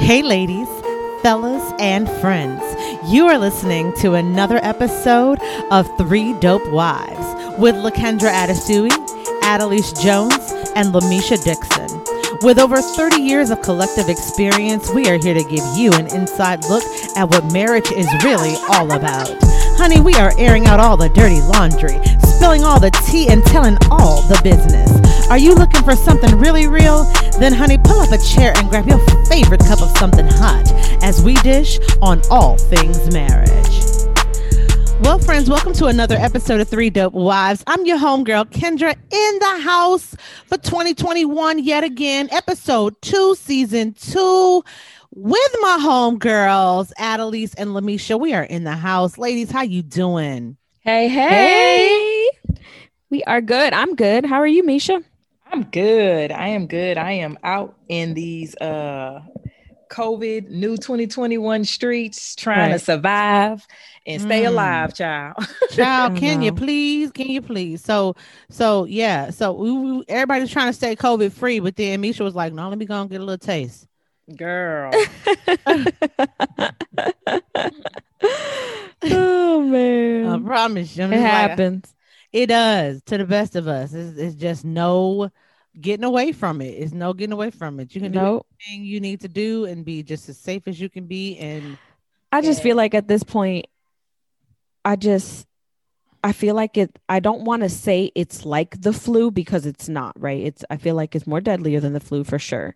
Hey, ladies, fellas, and friends. You are listening to another episode of Three Dope Wives with LaKendra Adesui, Adelise Jones, and Lamisha Dixon. With over 30 years of collective experience, we are here to give you an inside look at what marriage is really all about. Honey, we are airing out all the dirty laundry, spilling all the tea, and telling all the business. Are you looking for something really real? Then, honey, pull up a chair and grab your favorite cup of something hot as we dish on all things marriage. Well, friends, welcome to another episode of Three Dope Wives. I'm your homegirl, Kendra, in the house for 2021 yet again, episode two, season two, with my homegirls, Adelise and Lamisha. We are in the house. Ladies, how you doing? Hey, hey. We are good. I'm good. How are you, Misha? I'm good. I am good. I am out in these uh COVID new 2021 streets trying Right. to survive and stay Mm. alive, child. Child, can you please? Can you please? So, so yeah. So we, we everybody's trying to stay COVID free, but then Misha was like, "No, let me go and get a little taste." Girl. oh man. I promise you. I'm it just like, happens. It does to the best of us. It's, it's just no getting away from it. It's no getting away from it. You can do No. everything you need to do and be just as safe as you can be. And I just Yeah. feel like at this point, I just I feel like it I don't want to say it's like the flu because it's not, right? It's I feel like it's more deadlier than the flu for sure.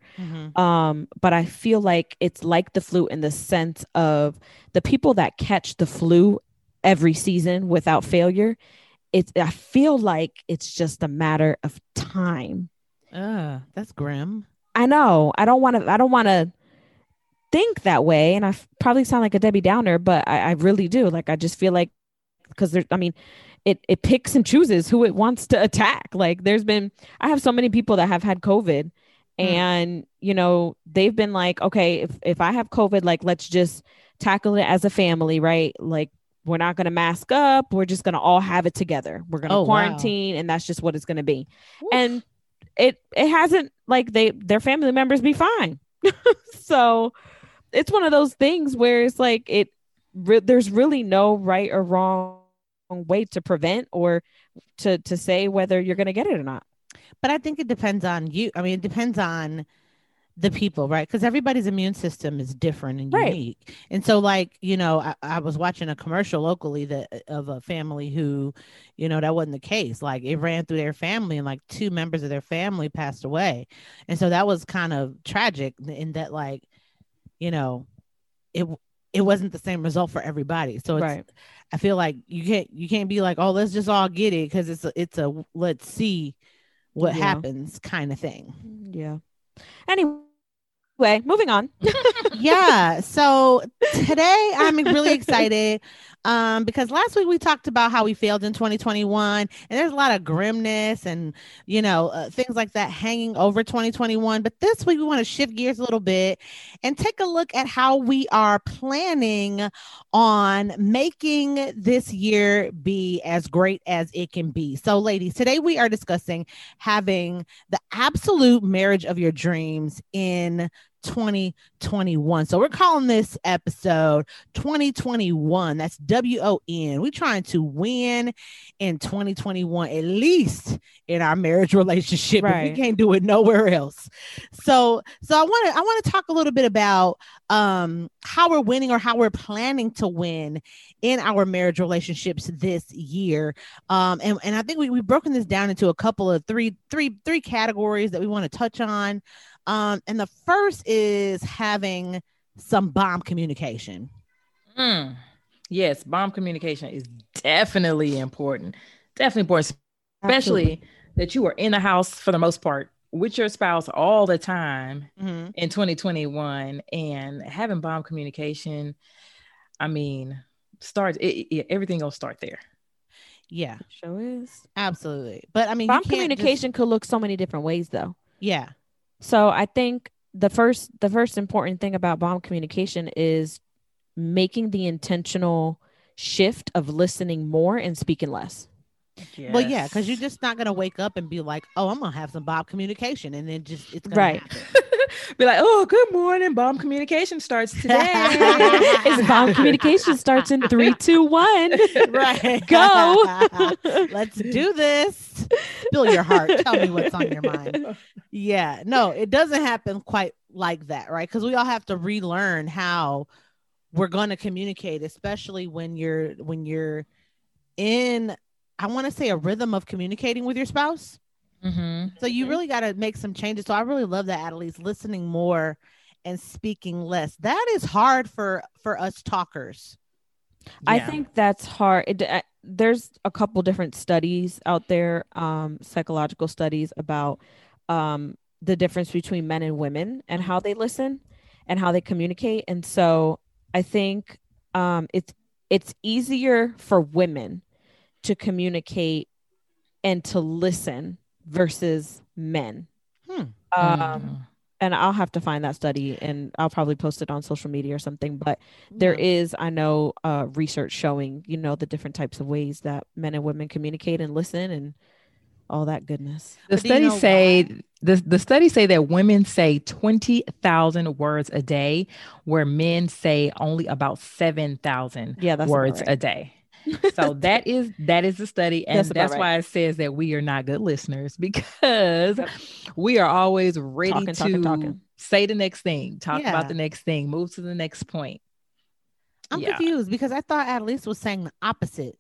Um, but I feel like it's like the flu in the sense of the people that catch the flu every season without failure. It's I feel like it's just a matter of time. Uh, that's grim. I know. I don't want to. I don't want to think that way, and I f- probably sound like a Debbie Downer, but I, I really do. Like I just feel like because there's. I mean, it it picks and chooses who it wants to attack. Like there's been. I have so many people that have had COVID, and you know they've been like, okay, if if I have COVID, like let's just tackle it as a family, right? Like. We're not going to mask up. We're just going to all have it together. We're going to Oh, wow. quarantine, and that's just what it's going to be. And it it hasn't like they their family members be fine so it's one of those things where it's like it re- there's really no right or wrong way to prevent or to to say whether you're going to get it or not But I think it depends on you. I mean, it depends on the people, right? Because everybody's immune system is different and Right. unique. And so, like, you know, I, I was watching a commercial locally that uh, of a family who, you know, that wasn't the case. Like, it ran through their family, and like two members of their family passed away, and so that was kind of tragic in that, like, you know, it it wasn't the same result for everybody. So it's right I feel like you can't you can't be like, oh, let's just all get it because it's a it's a let's see what Yeah. happens kind of thing. yeah anyway moving on yeah. So today I'm really excited um, because last week we talked about how we failed in 2021, and there's a lot of grimness and you know uh, things like that hanging over 2021. But this week we want to shift gears a little bit and take a look at how we are planning on making this year be as great as it can be. So, ladies, today we are discussing having the absolute marriage of your dreams in 2021. So we're calling this episode 2021. That's W O N. We're trying to win in 2021, at least in our marriage relationship. Right. we can't do it nowhere else. So so I want to I want to talk a little bit about um how we're winning or how we're planning to win in our marriage relationships this year. Um and, and I think we, we've broken this down into a couple of three three three categories that we want to touch on. Um, and the first is having some bomb communication. Mm. Yes, bomb communication is definitely important. Definitely important, especially that you are in the house for the most part with your spouse all the time Mhm. in 2021 and having bomb communication. I mean, starts it, it, everything gonna start there. Yeah, sure is absolutely. But I mean, bomb can't just- communication could look so many different ways though yeah, So I think the first the first important thing about bomb communication is making the intentional shift of listening more and speaking less. Well, yeah, because you're just not gonna wake up and be like, "Oh, I'm gonna have some Bob communication," and then just it's gonna Right. happen. Be like, oh, good morning. Bomb communication starts today. It's bomb communication starts in three, two, one. right. Go. Let's do this. Spill your heart. Tell me what's on your mind. Yeah. No, it doesn't happen quite like that, right? Because we all have to relearn how we're going to communicate, especially when you're when you're in I want to say a rhythm of communicating with your spouse. Mhm. So you really got to make some changes. So I really love that Adelise listening more and speaking less. That is hard for for us talkers. I think that's hard. It, uh, there's a couple different studies out there, um, psychological studies about um, the difference between men and women and how they listen and how they communicate. And so I think um, it's it's easier for women to communicate and to listen versus men. Hmm. Um, Mhm. and I'll have to find that study and I'll probably post it on social media or something. But there Yeah. is i know uh research showing you know the different types of ways that men and women communicate and listen and all that goodness The But do you studies know say why? the the studies say that women say twenty thousand words a day, where men say only about seven thousand yeah that's words right. a day. So that is that is the study, and That's that's, about right. why it says that we are not good listeners because we are always ready Talking, to talking, talking. say the next thing, talk Yeah. about the next thing, move to the next point. I'm Yeah. confused because I thought Adelise was saying the opposite.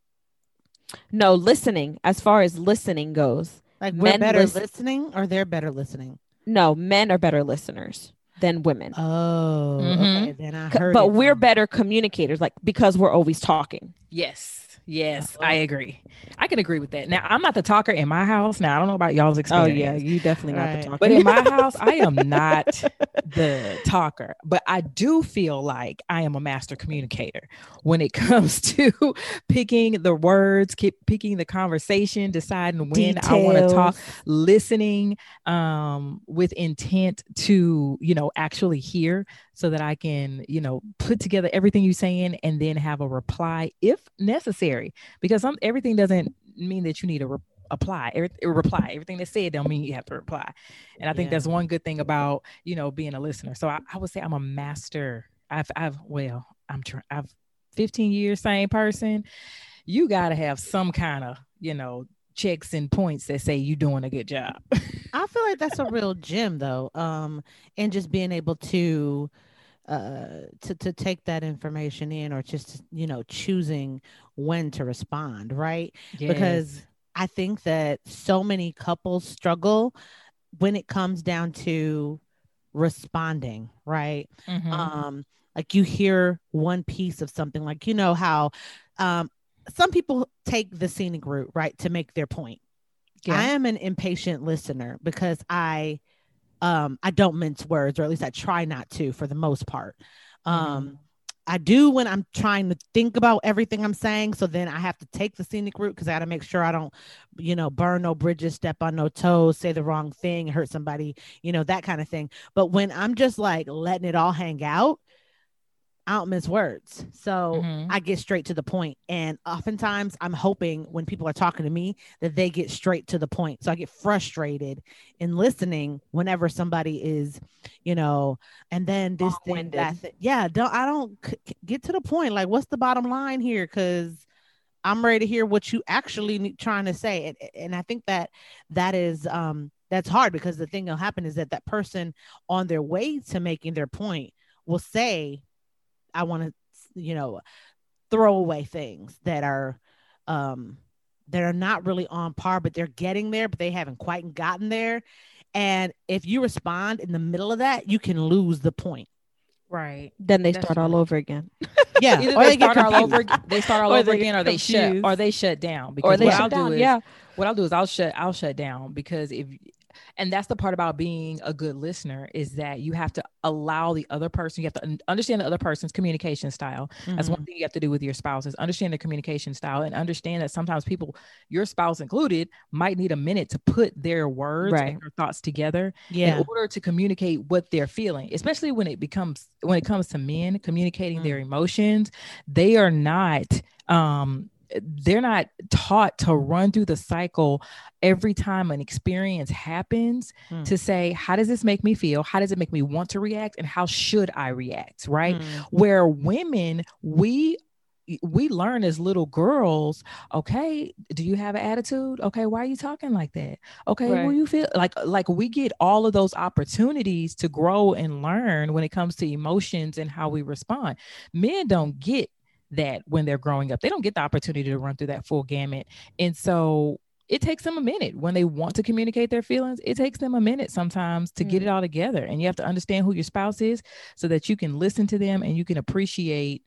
no listening as far as listening goes Like we're better listen- listening or they're better listening. no men are better listeners than women Oh, Mhm. okay. Then I C- heard. but it we're wrong. better communicators like because we're always talking Yes. Yes, Oh. I agree. I can agree with that. Now, I'm not the talker in my house. Now, I don't know about y'all's experience. oh experience. yeah you definitely not Right. the talker But in my house, I am not the talker, but I do feel like I am a master communicator when it comes to picking the words, keep picking the conversation, deciding when I want to talk, listening um, with intent to, you know, actually hear so that I can, you know, put together everything you're saying and then have a reply if necessary. Because some everything doesn't mean that you need a re- apply. Every, reply. Everything that's said don't mean you have to reply. And i think Yeah. that's one good thing about you know being a listener. So i, I would say i'm a master. I've i've well i'm trying i've 15 years same person. You got to have some kind of you know checks and points that say you're doing a good job. I feel like that's a real gem though. Um, and just being able to uh to to take that information in or just you know choosing when to respond right because i think that so many couples struggle when it comes down to responding right Mhm. um like you hear one piece of something like you know how um some people take the scenic route right to make their point Yeah. i am an impatient listener because i um i don't mince words or at least i try not to for the most part um I do when I'm trying to think about everything I'm saying. So then I have to take the scenic route because I got to make sure I don't, you know, burn no bridges, step on no toes, say the wrong thing, hurt somebody, you know, that kind of thing. But when I'm just like letting it all hang out, I don't miss words. So Mhm. I get straight to the point. And oftentimes I'm hoping when people are talking to me that they get straight to the point. So I get frustrated in listening whenever somebody is, you know, and then this thing that yeah, don't I don't c- get to the point. Like, what's the bottom line here? Because I'm ready to hear what you actually ne- trying to say. And, and I think that that is um that's hard because the thing that'll happen is that that person on their way to making their point will say, I want to, you know, throw away things that are um that are not really on par, but they're getting there, but they haven't quite gotten there. And if you respond in the middle of that, you can lose the point. right then they That's start all over again Yeah. Either or they, get start all over, they start all over again, or they shut, or they shut down. Because or they what shut I'll down do is, yeah what I'll do is I'll shut I'll shut down because if and that's the part about being a good listener is that you have to allow the other person you have to understand the other person's communication style that's Mhm. one thing you have to do with your spouse is understand the communication style and understand that sometimes people your spouse included might need a minute to put their words Right. and their thoughts together Yeah. in order to communicate what they're feeling especially when it becomes when it comes to men communicating their emotions they are not um they're not taught to run through the cycle every time an experience happens mm. to say how does this make me feel? How does it make me want to react? And how should i react? Right? Mm. where women we we learn as little girls okay do you have an attitude? Okay why are you talking like that? Okay right. will you feel? Like like we get all of those opportunities to grow and learn when it comes to emotions and how we respond. Men don't get that when they're growing up they don't get the opportunity to run through that full gamut and so it takes them a minute when they want to communicate their feelings it takes them a minute sometimes to mm. get it all together and you have to understand who your spouse is so that you can listen to them and you can appreciate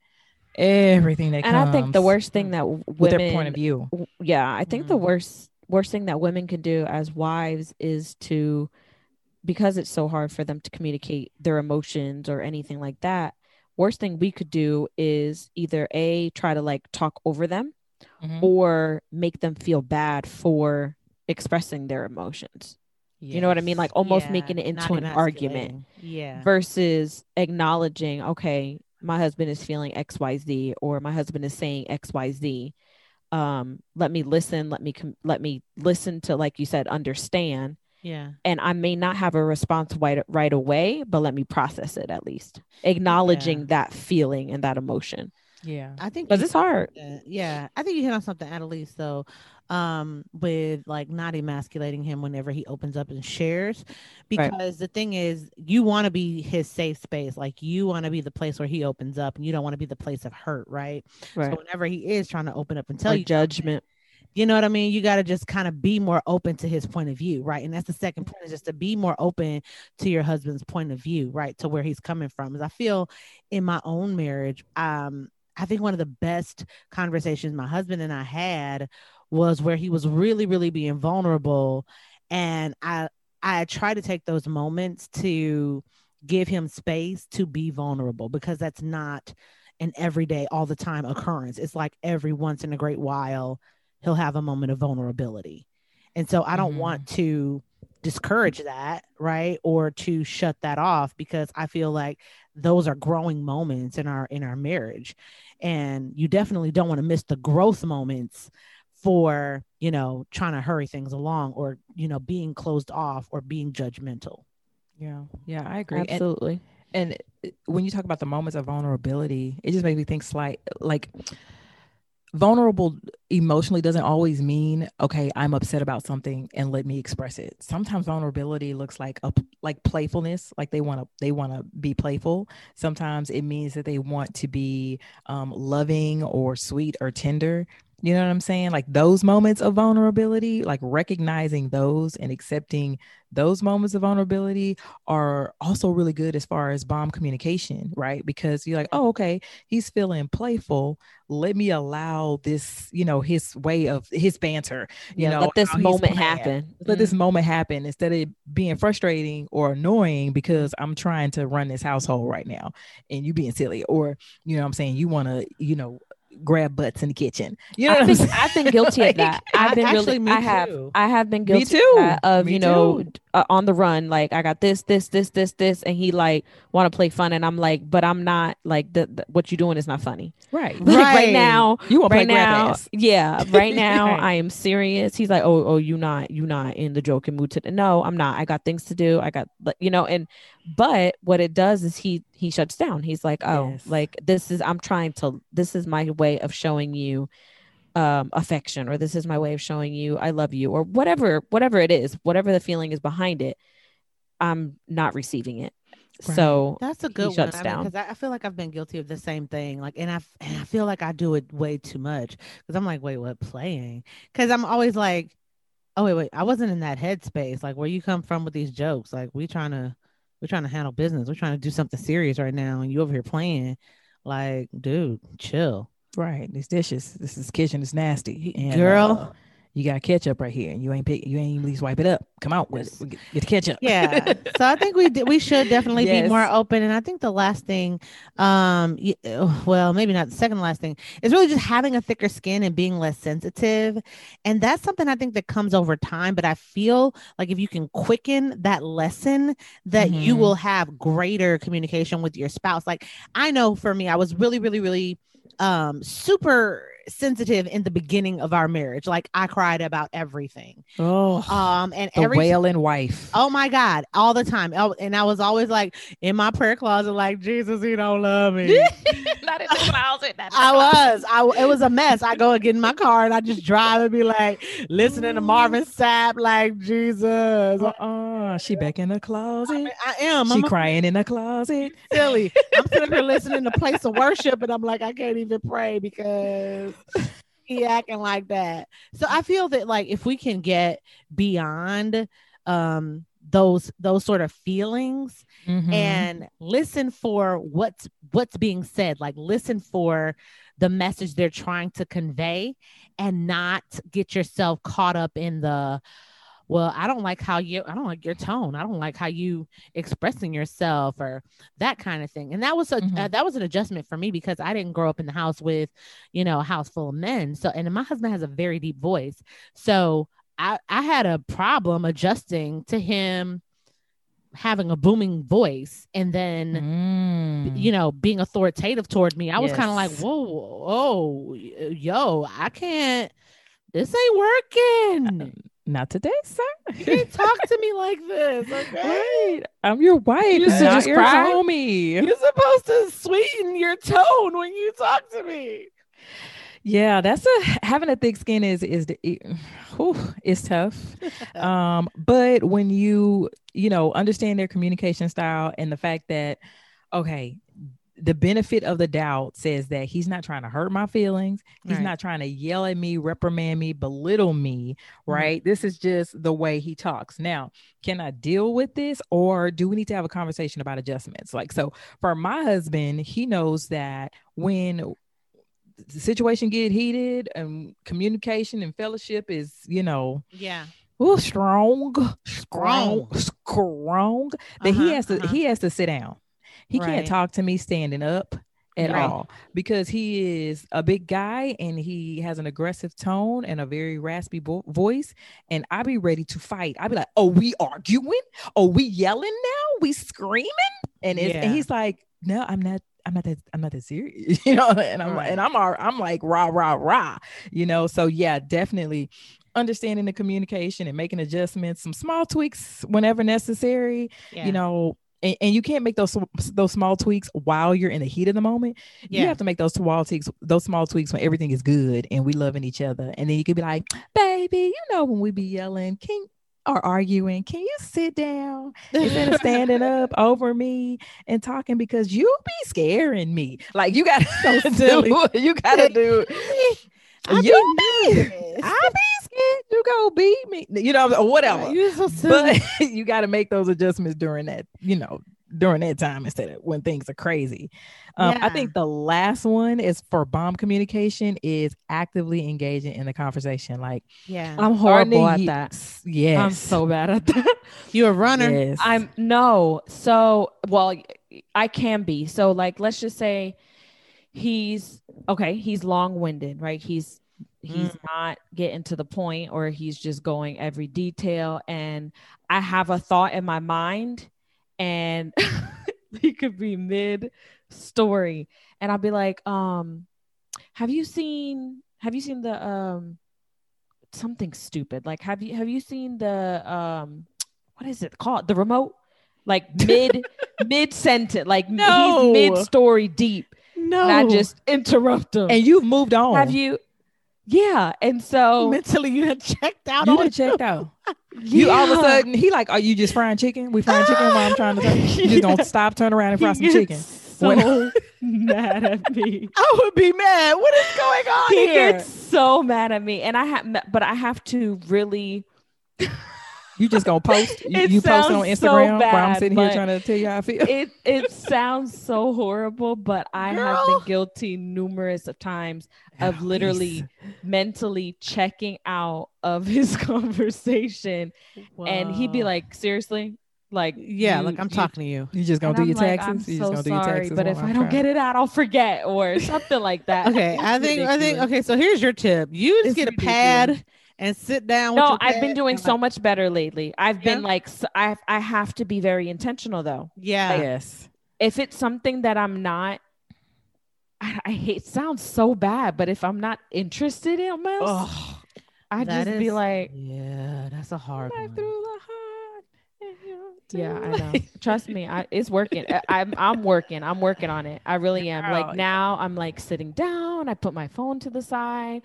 everything that comes. and I think the worst thing that women, with their point of view. Yeah, I think mm. the worst worst thing that women can do as wives is to because it's so hard for them to communicate their emotions or anything like that. Worst thing we could do is either a try to like talk over them mm-hmm. or make them feel bad for expressing their emotions. Yes. You know what I mean? Like almost yeah. making it into an argument. Yeah. Versus acknowledging, okay, my husband is feeling xyz or my husband is saying xyz um let me listen let me com- let me listen to like you said understand yeah. And i may not have a response right right away but let me process it Adelise acknowledging yeah. that feeling and that emotion. Yeah. I think because it's hard. Yeah i think you hit on something at least though um with like not emasculating him whenever he opens up and shares. Because right. the thing is you want to be his safe space. Like you want to be the place where he opens up and you don't want to be the place of hurt right, right. so whenever he is trying to open up and tell or you judgment you know what I mean? You got to just kind of be more open to his point of view, right? And that's the second point is just to be more open to your husband's point of view, right? To where he's coming from. As I feel in my own marriage, um, I think one of the best conversations my husband and I had was where he was really, really being vulnerable. And I I try to take those moments to give him space to be vulnerable because that's not an everyday, all the time occurrence. It's like every once in a great while he'll have a moment of vulnerability. And so I don't mm-hmm. want to discourage that, right? Or to shut that off because I feel like those are growing moments in our in our marriage. And you definitely don't want to miss the growth moments for you know trying to hurry things along or you know being closed off or being judgmental yeah yeah i agree absolutely and, and when you talk about the moments of vulnerability it just makes me think slight like vulnerable emotionally doesn't always mean okay i'm upset about something and let me express it. Sometimes vulnerability looks like a like playfulness like they want to they want to be playful. Sometimes it means that they want to be um, loving or sweet or tender you know what I'm saying? Like those moments of vulnerability, like recognizing those and accepting those moments of vulnerability are also really good as far as bomb communication, right? Because you're like, oh, okay, he's feeling playful. Let me allow this, you know, his way of his banter, you yeah, know, let this moment happen. Let mm-hmm. this moment happen instead of being frustrating or annoying because I'm trying to run this household right now and you being silly, or, you know, I'm saying you want to, you know, grab butts in the kitchen. You know, I think, I've been guilty like, of that. I've been really, I have, too. I have been guilty me too. Of, of you know, uh, on the run. Like I got this, this, this, this, this, and he like want to play fun, and I'm like, but I'm not like the, the what you're doing is not funny. Right, like, right. right now, you want right now, yeah, right now right. I am serious. He's like, oh, oh, you not, you not in the joking mood today. No, I'm not. I got things to do. I got, you know, and but what it does is he he shuts down he's like oh yes. like this is i'm trying to this is my way of showing you um affection or this is my way of showing you i love you or whatever whatever it is whatever the feeling is behind it i'm not receiving it right. so that's a good one because I, I, feel like i've been guilty of the same thing like and i and i feel like i do it way too much because i'm like wait what playing because i'm always like oh wait wait i wasn't in that headspace like where you come from with these jokes like we trying to we're trying to handle business. We're trying to do something serious right now, and you over here playing. Like, dude, chill. Right. These dishes, this is kitchen is nasty. And, Girl, uh, you got ketchup right here, and you ain't pick, you ain't at least wipe it up. Come out with it. Get, get the ketchup. Yeah. so I think we we should definitely yes. be more open. And I think the last thing, um, well, maybe not the second last thing, is really just having a thicker skin and being less sensitive. And that's something I think that comes over time. But I feel like if you can quicken that lesson, that mm-hmm. you will have greater communication with your spouse. Like I know for me, I was really, really, really um super sensitive in the beginning of our marriage. Like I cried about everything. Oh, Um, and the every wailing wife. Oh my God, all the time. Oh, and I was always like in my prayer closet, like, Jesus, he don't love me. not in the closet. not in the I was. I it was a mess. I go and get in my car and I just drive and be like listening to Marvin mm. Sapp, like Jesus. Uh-uh. She back in the I, closet. mean, I am. She I'm crying in the closet. silly. I'm sitting here listening to place of worship, and I'm like, I can't even pray because he acting like that. So I feel that like if we can get beyond um those those sort of feelings Mhm. and listen for what's what's being said like listen for the message they're trying to convey and not get yourself caught up in the well i don't like how you i don't like your tone. I don't like how you expressing yourself or that kind of thing. And that was a Mhm. uh, that was an adjustment for me because i didn't grow up in the house with you know a house full of men. So and my husband has a very deep voice. So i i had a problem adjusting to him having a booming voice and then Mm. you know being authoritative toward me. I was kind of like whoa oh yo i can't this ain't working Not today, sir. you can't talk to me like this okay Right. I'm your wife, You used to not just your cry? homie. you're supposed to sweeten your tone when you talk to me Yeah, that's a having a thick skin is is the whew, it's tough. um, but when you you know understand their communication style and the fact that okay, the benefit of the doubt says that he's not trying to hurt my feelings. He's Right. not trying to yell at me, reprimand me, belittle me. Mhm. Right. This is just the way he talks. Now, can I deal with this or do we need to have a conversation about adjustments? Like, so for my husband, he knows that when the situation get heated and communication and fellowship is, you know, yeah oh, strong, strong, strong, that he Uh-huh, has to uh-huh. he has to sit down. He Right. can't talk to me standing up at Right. all because he is a big guy and he has an aggressive tone and a very raspy vo- voice and I be ready to fight. I be like, "Oh, we arguing? Oh, we yelling now? We screaming?" And it's, Yeah. and he's like, "No, I'm not I'm not that I'm not that serious, you know. And I'm Right. and I'm al- I'm like rah rah rah, you know. So yeah, definitely understanding the communication and making adjustments, some small tweaks whenever necessary, yeah. you know. And, and you can't make those those small tweaks while you're in the heat of the moment. yeah You have to make those small tweaks, those small tweaks when everything is good and we loving each other. And then you could be like, baby, you know, when we be yelling, can or arguing, can you sit down instead of standing up over me and talking because you be scaring me. Like you gotta do you gotta do I be you be. I be you go beat me. You know, or whatever. You're so. But you gotta make those adjustments during that, you know, during that time instead of when things are crazy. Um, I think the last one is for bomb communication is actively engaging in the conversation. Like yeah I'm horrible at to- that. Yes. I'm so bad at that. you're a runner Yes. I'm no. So, well, I can be. So, like, let's just say he's okay. He's long-winded, right? He's he's not getting to the point, or he's just going every detail. And I have a thought in my mind, and he could be mid-story, and I'll be like, um, have you seen? Have you seen the um? something stupid like have you have you seen the um what is it called the remote like mid mid sentence like No. he's mid story deep no and i just interrupt him and you've moved on. have you yeah and so mentally you had checked out you it. checked out. You all of a sudden he like, are you just frying chicken? We frying chicken while I'm trying to. You just gonna stop, turn around and fry some He chicken. so mad at me I would be mad. What is going on he here? gets so mad at me and i have but i have to really You just gonna post you, It you post it on sounds so Instagram while I'm bad, sitting here but- trying to tell you how I feel. it it sounds so horrible, but I have been guilty numerous of times of literally mentally checking out of his conversation, and he'd be like, "Seriously." Like yeah, you- like I'm you- talking to you. You just gonna do I'm your like, taxes. I'm you so just gonna do your sorry, taxes. but if I don't trying- get it out, I'll forget or something like that. Okay, I It's think I think okay. So here's your tip: you just It's get a pad and sit down. with No, I've been doing so like- much better lately. I've been Yeah? like, I have to be very intentional though. Yeah, yes. if it's something that I'm not I, I hate it sounds so bad, but if I'm not interested in mess, Oh, I just be like, yeah, that's a hard one. through the heart yeah, I know. Trust me, I, it's working. I, I'm I'm working. I'm working on it. I really am. Like now, I'm like sitting down. I put my phone to the side.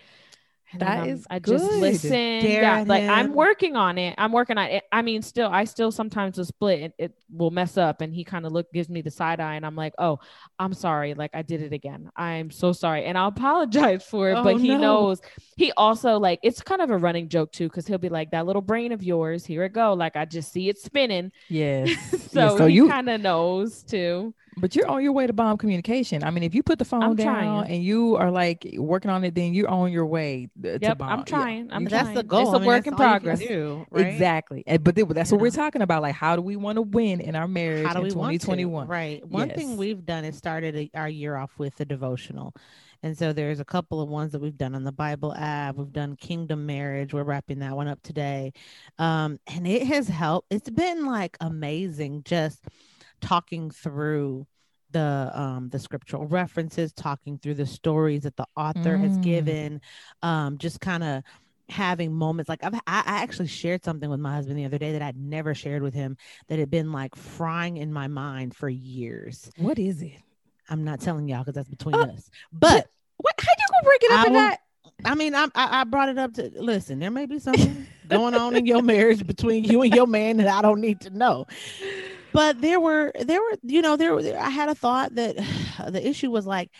And That I'm- um, is I just listen. Stare yeah, like I'm working on it. I'm working on it. I mean, still, I still sometimes will split. It, it will mess up, and he kind of look gives me the side eye, and I'm like, oh, I'm sorry. Like I did it again. I'm so sorry, and I'll apologize for it. Oh, but he no. knows. He also like it's kind of a running joke too, because he'll be like, that little brain of yours, here it go. Like I just see it spinning. Yes. so, Yeah, so he you kind of knows too. But you're on your way to bomb communication. I mean, if you put the phone I'm down trying. and you are like working on it, then you're on your way th- to Yep, bomb. I'm Yeah. trying. I'm You- That's the trying. goal. It's I a mean, work in all you can progress. do, right? Exactly. And, but th- that's what we're talking about. Like, how do we want to win in our marriage How do in we want 2021? Right. One Yes. thing we've done is started a, our year off with a devotional. And so there's a couple of ones that we've done on the Bible app. We've done Kingdom Marriage. We're wrapping that one up today. Um, and it has helped. It's been like amazing just talking through the um the scriptural references, talking through the stories that the author has Mm. given, um, just kind of having moments like I've, I, actually shared something with my husband the other day that I'd never shared with him that had been like frying in my mind for years. What is it? I'm not telling y'all because that's between Oh, us. But What? How you gonna break it up I in that? I mean, I I brought it up to listen. There may be something going on in your marriage between you and your man that I don't need to know. But there were there were you know there, I had a thought that the issue was like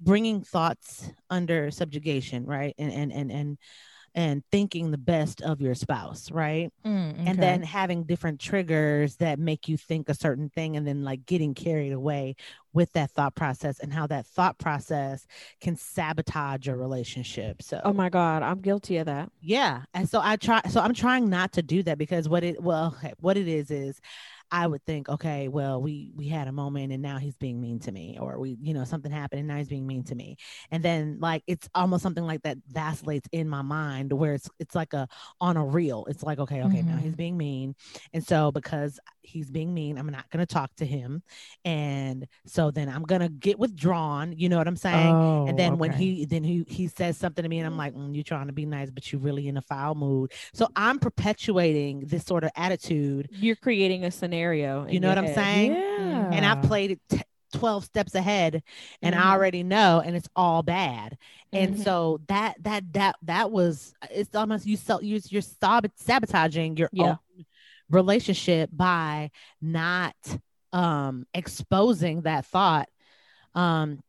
bringing thoughts under subjugation, right? And and and and and thinking the best of your spouse, right? Mm, and then having different triggers that make you think a certain thing and then like getting carried away with that thought process and how that thought process can sabotage your relationship so Oh my god, I'm guilty of that. yeah and so i try so i'm trying not to do that because what it well okay, what it is is i would think okay well we we had a moment and now he's being mean to me or we you know something happened and now he's being mean to me and then like it's almost something like that vacillates in my mind where it's it's like a on a reel it's like okay okay now Mhm. he's being mean and so because he's being mean i'm not going to talk to him and so then i'm going to get withdrawn you know what i'm saying oh, and then when he then he he says something to me and I'm like, mm, you're trying to be nice, but you're really in a foul mood. So I'm perpetuating this sort of attitude, You're creating a scenario. You know what I'm saying? yeah, and I've played it t- 12 steps ahead, and Mhm. I already know, and it's all bad. And Mhm. so that that that that was it's almost you so you you're sab- sabotaging your Yeah. own relationship by not um exposing that thought um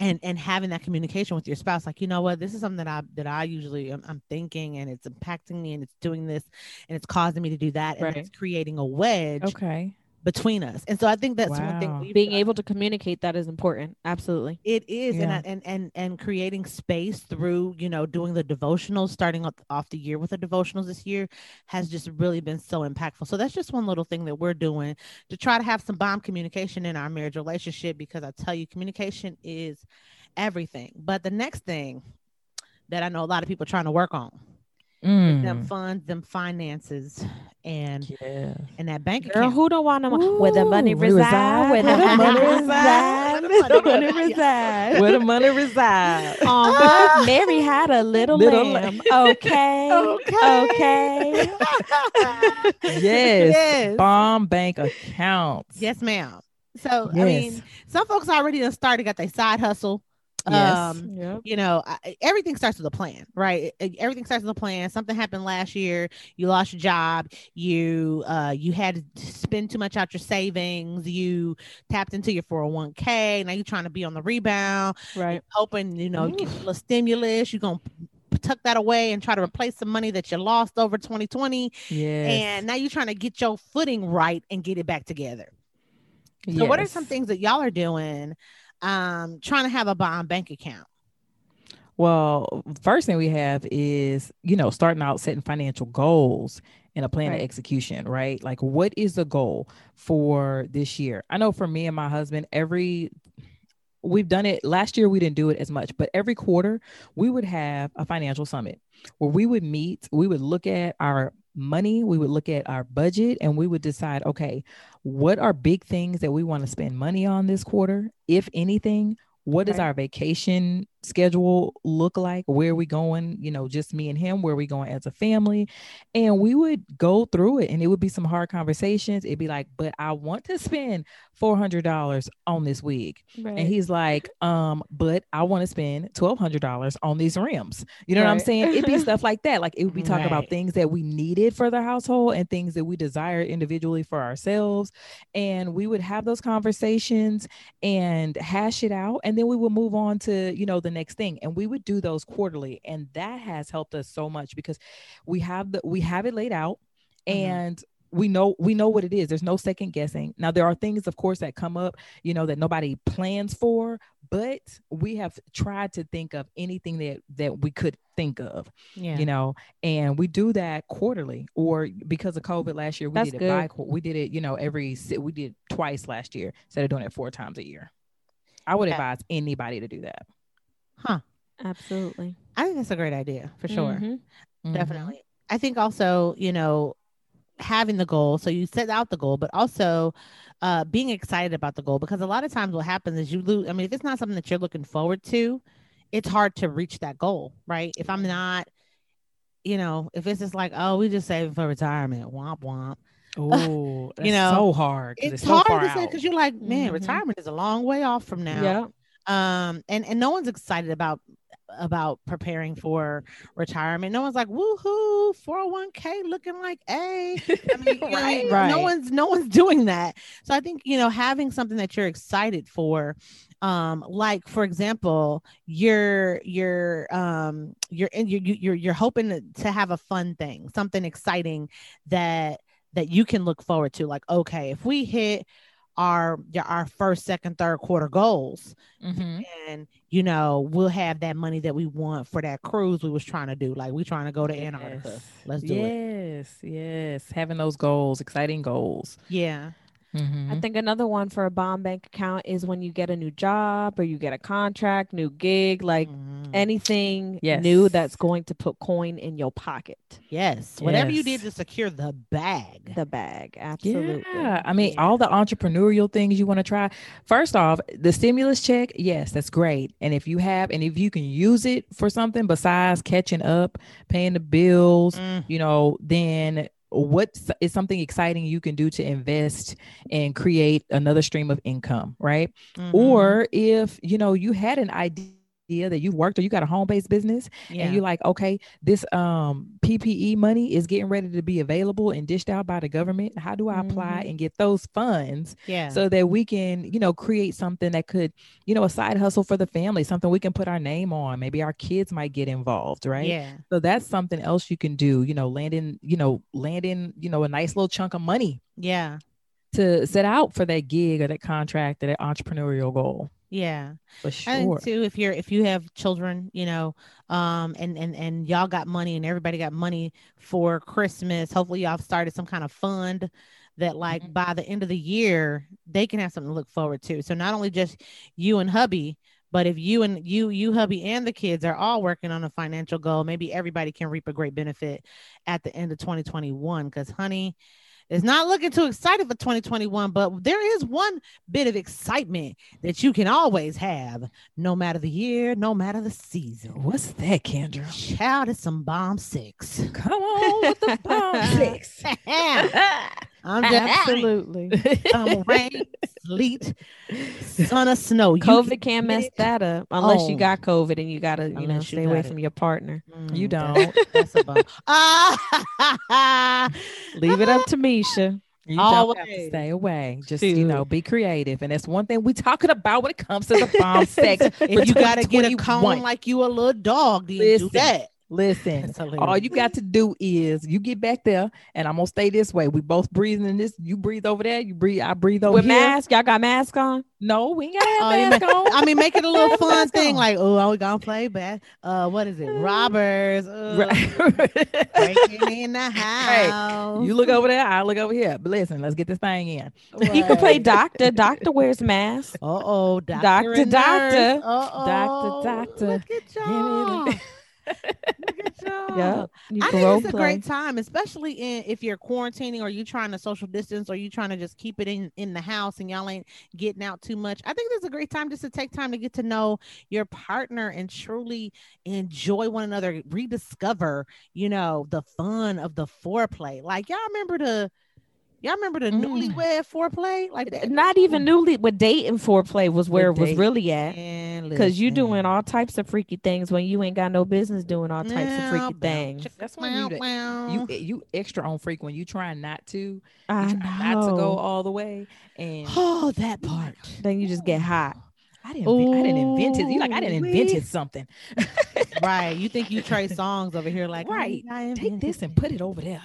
and and having that communication with your spouse like you know what this is something that i that i usually am, I'm thinking and it's impacting me and it's doing this and it's causing me to do that and Right. it's creating a wedge okay. Between us and so i think that's one thing we've being done. able to communicate that is important. Absolutely. It is, and, I, and and and creating space through you know doing the devotionals, starting off, off the year with the devotionals this year, has just really been so impactful. So that's just one little thing that we're doing to try to have some bomb communication in our marriage relationship because I tell you, communication is everything. But the next thing that I know a lot of people are trying to work on is them Mm. funds, them finances, and Yeah. and that bank Girl, account. who don't want to where the money Where it reside? Where the money where it reside? reside, Where the money reside. reside? Where the money reside. Um, Mary had a little, Little lamb. Okay. Okay. yes. Yes. Bomb bank accounts. Yes, ma'am. So I mean, some folks already started got their side hustle. Yes. Um, Yep. you know, I, everything starts with a plan, right? Everything starts with a plan. Something happened last year. You lost your job. You uh you had to spend too much out your savings. You tapped into your 401k. Now you're trying to be on the rebound. Right. Hoping, you know, get a little stimulus. You're gonna tuck that away and try to replace some money that you lost over 2020. Yes. And now you're trying to get your footing right and get it back together. So what are some things that y'all are doing um trying to have a bond bank account? Well, first thing we have is, you know, starting out setting financial goals and a plan Right. of execution, right? Like, what is the goal for this year? I know for me and my husband, every we've done it last year, we didn't do it as much, but every quarter we would have a financial summit where we would meet, we would look at our money, we would look at our budget, and we would decide, okay, what are big things that we want to spend money on this quarter, if anything? what does Right. our vacation schedule look like? Where are we going? schedule look like? Where are we going? You know, just me and him, where are we going as a family? And we would go through it and it would be some hard conversations. It'd be like, but I want to spend $400 on this wig. Right. And he's like, um, but I want to spend twelve hundred dollars on these rims. You know what I'm saying? It'd be stuff like that. Like it would be talking about things that we needed for the household and things that we desire individually for ourselves. And we would have those conversations and hash it out. And then we would move on to, you know, the next thing. And we would do those quarterly. And that has helped us so much because we have the we have it laid out Mhm. and we know we know what it is there's no second guessing now there are things of course that come up you know that nobody plans for but we have tried to think of anything that that we could think of Yeah. you know and we do that quarterly or because of covid last year we That's did it by we did it you know every we did twice last year instead of doing it four times a year i would Yeah. advise anybody to do that Huh. Absolutely. I think that's a great idea for sure. Mhm. Mhm. Definitely. I think also, you know, having the goal. So you set out the goal, but also uh, being excited about the goal because a lot of times what happens is you lose. I mean, if it's not something that you're looking forward to, it's hard to reach that goal, right? If I'm not, you know, if it's just like, oh, we just saving for retirement, womp womp. oh You know, so hard. It's, so hard far to say because you're like, man, Mhm. retirement is a long way off from now. Yeah. Um and and no one's excited about about preparing for retirement. No one's like woohoo 401k looking like a. I mean, you know, Right. no one's no one's doing that. So i think you know having something that you're excited for um like for example you're you're um you're in you're you're, you're hoping to, to have a fun thing something exciting that that you can look forward to like okay if we hit our our first second third quarter goals Mhm. and you know we'll have that money that we want for that cruise we was trying to do like we trying to go to antarctica Yes. let's do it yes, yes. Having those goals, exciting goals. yeah I Mhm. think another one for a bond bank account is when you get a new job or you get a contract, new gig, like Mhm. anything new that's going to put coin in your pocket. yes whatever you did to secure the bag The bag. Absolutely. Yeah, I mean, Yeah. all the entrepreneurial things you want to try. First off, the stimulus check, yes, that's great. And if you have, and if you can use it for something besides catching up, paying the bills, Mm, you know, then what is something exciting you can do to invest and create another stream of income, right? mhm. Or if you know you had an idea that you've worked or you got a home-based business yeah. and you're like, okay, this um PPE money is getting ready to be available and dished out by the government. How do I apply Mhm. and get those funds yeah so that we can, you know, create something that could, you know, a side hustle for the family, something we can put our name on. Maybe our kids might get involved, right? yeah So that's something else you can do, you know, landing, you know, landing, you know, a nice little chunk of money yeah to set out for that gig or that contract or that entrepreneurial goal. Yeah For sure. think too, if you're if you have children, you know, um, and and and y'all got money and everybody got money for Christmas. Hopefully, y'all have started some kind of fund that, like, Mhm. by the end of the year, they can have something to look forward to. So not only just you and hubby, but if you and you, you hubby, and the kids are all working on a financial goal, maybe everybody can reap a great benefit at the end of 2021. Because, honey. It's not looking too excited for 2021, but there is one bit of excitement that you can always have, no matter the year, no matter the season. What's that, Kendra? Child, it's some bomb six. Come on with the bomb six. I'm Absolutely. um, rain, sleet, sun or snow. You COVID can can't mess it. that up unless you Oh. got COVID and you gotta, you know, Unless you stay away got from your partner. You Mm, don't. that's a Leave it up to Misha. You don't have to stay away. Just you know, be creative, and that's one thing we talking about when it comes to the bomb sex. if you gotta get a 2021. cone like you a little dog, then Listen. do that. Listen, all you got to do is you get back there, and I'm gonna stay this way. We both breathing in this. You breathe over there. You breathe. I breathe over With here. mask, y'all got mask on? No, we ain't gotta have Oh, you mask on. I mean, make it a little fun thing, on. like, oh, we gonna play back. Uh, what is it? Robbers. Uh, breaking in the house. you look over there. I look over here. But listen, let's get this thing in. You can play doctor. Doctor wears mask. Uh oh, doctor, Doctor, doctor. Doctor, doctor. Look at y'all. Yeah, I think it's a great time, especially in if you're quarantining or you're trying to social distance or you're trying to just keep it in in the house and y'all ain't getting out too much. I think it's a great time just to take time to get to know your partner and truly enjoy one another, rediscover, you know, the fun of the foreplay. Like y'all remember the y'all remember the Mm. newlywed foreplay? Like that Not even newly, but dating foreplay was where it was date. really at. Because you doing all types of freaky things when you ain't got no business doing all types of freaky bow, things. That's when you meow, the- meow. You you extra on freak when you trying not to. I try not to go all the way. And oh that part. Then you just get hot. I didn't inven- I didn't invent it. You like I didn't Ooh-wee. invented something. right. You think you Trey Songz over here like Right. Take this and put it over there.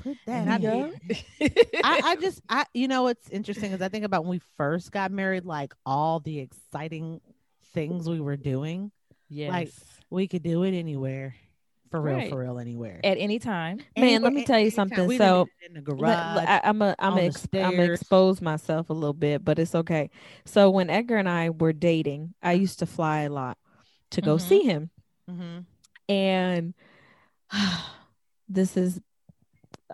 Put that. I, did. I, I just I you know what's interesting is I think about when we first got married, like all the exciting things we were doing. yes. We could do it anywhere. For real, Right. for real, anywhere. At any time. Man, let me tell you something. So, in the garage. I, am a I'm a ex- I'm stairs. expose myself a little bit, but it's okay. So when Edgar and I were dating, I used to fly a lot to go Mhm. see him, Mhm. and this is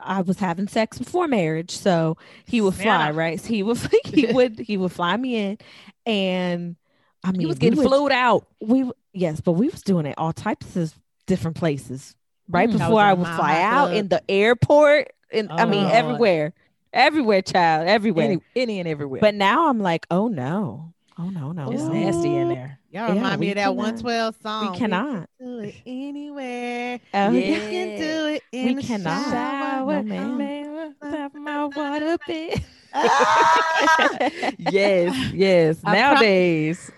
I was having sex before marriage, so he would fly, Santa. right? So he would he would he would fly me in, and I mean He was getting would- flued out. We yes, but we was doing it all types of different places. Right Mm. Before I would fly High out Club. in the airport, and I Oh, mean Lord. everywhere, everywhere, child, everywhere. Any, any and everywhere. But now I'm like, oh no, oh no, no, it's no. nasty in there. Y'all Yeah, remind me of that 112 song. we cannot. can do it anywhere. Oh, We Yeah. can do it in We the cannot. shower. No, ma'am. Man, stop my water bed. Ah! yes, yes. I nowadays,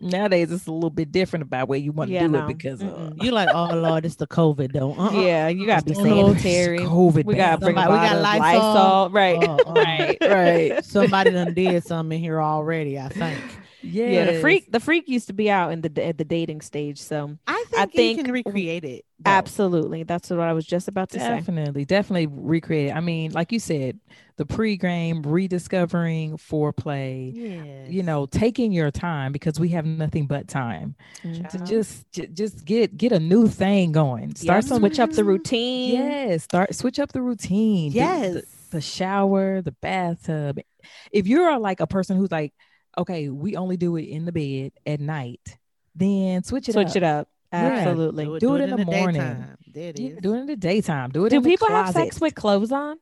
nowadays it's a little bit different about where you want to Yeah, do no. it because uh, Mm-mm. You like, oh Lord, it's the COVID though. Uh-uh. Yeah, you gotta be no, sanitary. COVID. We gotta bring a Somebody- we got of Lysol. Lysol, right? Oh, oh. right, right. Somebody done did something in here already, I think. Yes. Yeah, the freak, the freak used to be out in the at the dating stage. So I think, I you think can recreate it. though. absolutely, that's what I was just about to say. Definitely, definitely recreate it. I mean, like you said, the pre-game rediscovering foreplay. Yes. You know, taking your time because we have nothing but time to just ju- just get get a new thing going. Start some switch up the routine. Yes, start switch up the routine. the- Yes. the, the shower, the bathtub. If you're like a person who's like, okay, we only do it in the bed at night, then switch it Switch up. it up. Yeah. Absolutely. Do it, Do do it it in in the the morning. daytime. There it Yeah, do it in the daytime. Do it. Do in the people have sex with clothes on?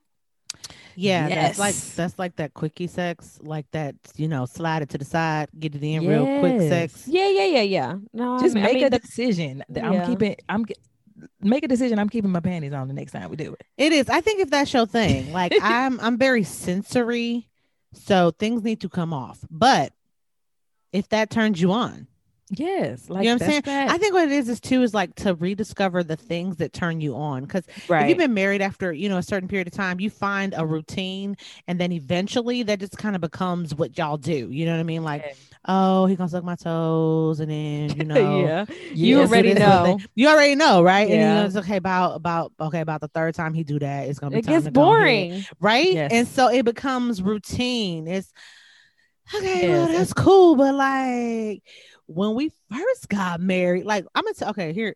Yeah, that's like that's like that quickie sex, like that, you know, slide it to the side, get it in real quick sex. Yeah, yeah, yeah, yeah. No, Just I mean, I make mean, a the- decision. that Yeah. I'm keeping. I'm ge- make a decision. I'm keeping my panties on the next time we do it. It is. I think if that's your thing, like I'm I'm very sensory, so things need to come off. But if that turns you on, Yes, like you know what I'm saying? that. I think what it is is too is like to rediscover the things that turn you on. Because if you've been married after you know a certain period of time, you find a routine, and then eventually that just kind of becomes what y'all do. You know what I mean? Like, oh, he gonna suck my toes, and then you know, yeah. You Yes, already it is what know. You already know, right? And you Yeah. know, it's okay about about okay about the third time he do that, it's gonna be It gets go ahead, boring. right? Yes. And so it becomes routine. It's okay, well, that's cool, but like when we first got married, like I'm gonna tell okay, here,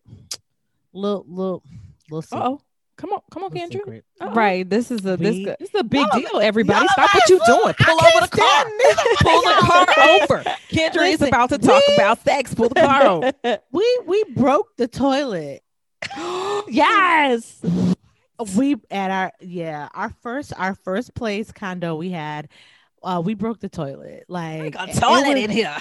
little little little secret, Oh, come on, come on, little Kendra. Uh-oh. Right. This is a this. We- This is a big Y'all- deal, everybody. Stop what you're doing. Pull can't over the car. Pull the car over. Kendra is about to talk we- about sex. Pull the car over. We we broke the toilet. yes. we at our yeah our first our first place condo we had uh we broke the toilet like toilet was- in here.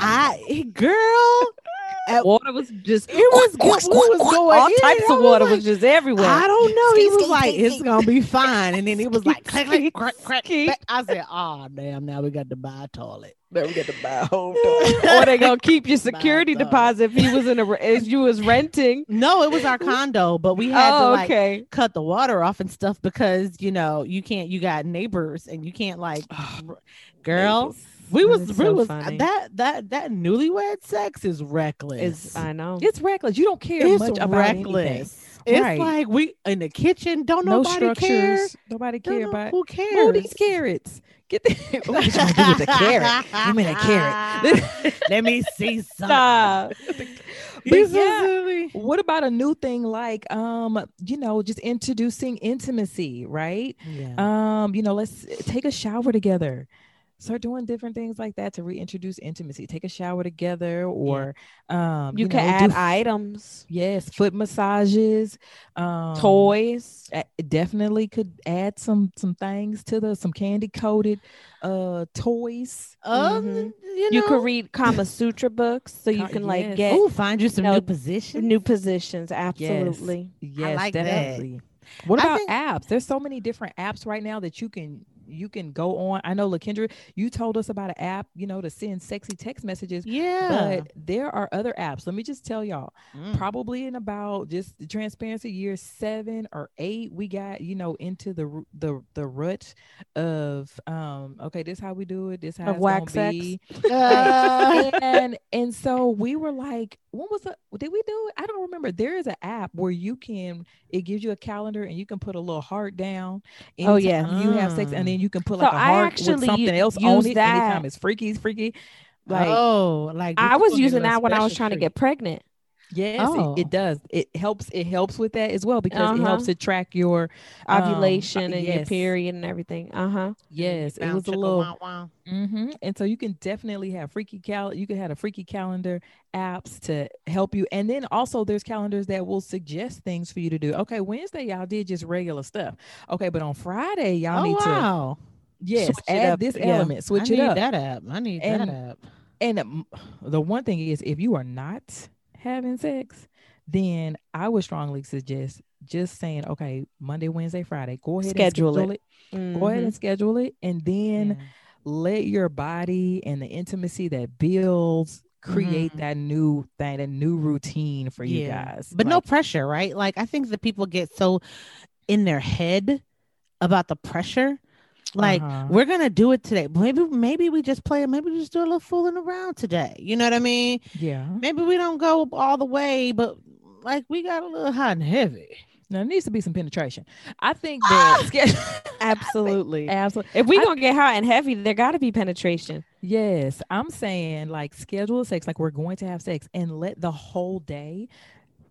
i girl at- Water was just it was good we was going all in, types of water like, was just everywhere. I don't know. He Skeet, was skeet, like, skeet, "It's gonna be fine," and then he was like, Skeet, "Click, click, crack, crack, crack." I said, "Oh damn! Now we got to buy a toilet." Then we got to buy a whole or they gonna keep your security deposit if he was in a re- as you was renting. No, it was our condo, but we had to Oh, like okay. cut the water off and stuff because you know you can't. You got neighbors, and you can't like, r- girl. We was, we so was funny. that that that newlywed sex is reckless. Is I know. It's reckless. You don't care It's much about anything. reckless. It's Right. like we in the kitchen. Don't No nobody structures. care. Nobody Don't care know- about. who cares. Move these carrots. Get the. what you gonna do with the carrot? Give me that carrot. Let me see some. But yeah, what about a new thing like um, you know, just introducing intimacy, right? Yeah. Um, you know, let's take a shower together. Start doing different things like that to reintroduce intimacy. Take a shower together, or um, You, you, can know, add do items, yes, foot massages, um, toys. definitely could add some some things to the some candy coated uh toys. Um, Mhm. you, You could read Kama Sutra books, so you can like get Ooh, find you some No, new positions. new positions. Absolutely. Yes, like that. definitely. What about think- apps? There's so many different apps right now that you can you can go on. I know Lakendra, you told us about an app, you know, to send sexy text messages. yeah. But there are other apps. Let me just tell y'all, Mm. probably in about just the transparency year seven or eight, we got you know into the the the rut of um okay, this how we do it. This how Of wax sex. be. Uh, and and so we were like, what was it? Did we do it? I don't remember. There is an app where you can it gives you a calendar and you can put a little heart down. Oh, yeah. you have sex, and then you can put So like a I heart actually with something else on use it. that. Anytime it's freaky, it's freaky. Like oh, like I was using that when I was special trying to get pregnant. Yes, Oh. it, it does. It helps. It helps with that as well because it Uh-huh. helps to track your um, Ovulation and your period and everything. Uh huh. Yes, it was a little. wow wow. hmm And so you can definitely have freaky cal. You can have a freaky calendar apps to help you, and then also there's calendars that will suggest things for you to do. Okay, Wednesday y'all did just regular stuff. Okay, but on Friday y'all Oh need to wow. yes Switch add this Yeah. element, switch I it need up. that app. I need And- that app. And um, the one thing is, if you are not having sex, then I would strongly suggest just saying, okay, Monday, Wednesday, Friday, go ahead Schedule and schedule it. it. Go ahead and schedule it, and then Yeah. let your body and the intimacy that builds create Mhm. that new thing, that new routine for you Yeah. guys. But no pressure, right? Like I think that people get so in their head about the pressure. Like Uh-huh. we're gonna do it today. Maybe maybe we just play. Maybe we just do a little fooling around today. You know what I mean? yeah, Maybe we don't go all the way, but like we got a little hot and heavy. now there needs to be some penetration. I think that schedule Absolutely. absolutely. If we I- gonna get hot and heavy, there got to be penetration. Yes, I'm saying like schedule sex, like we're going to have sex, and let the whole day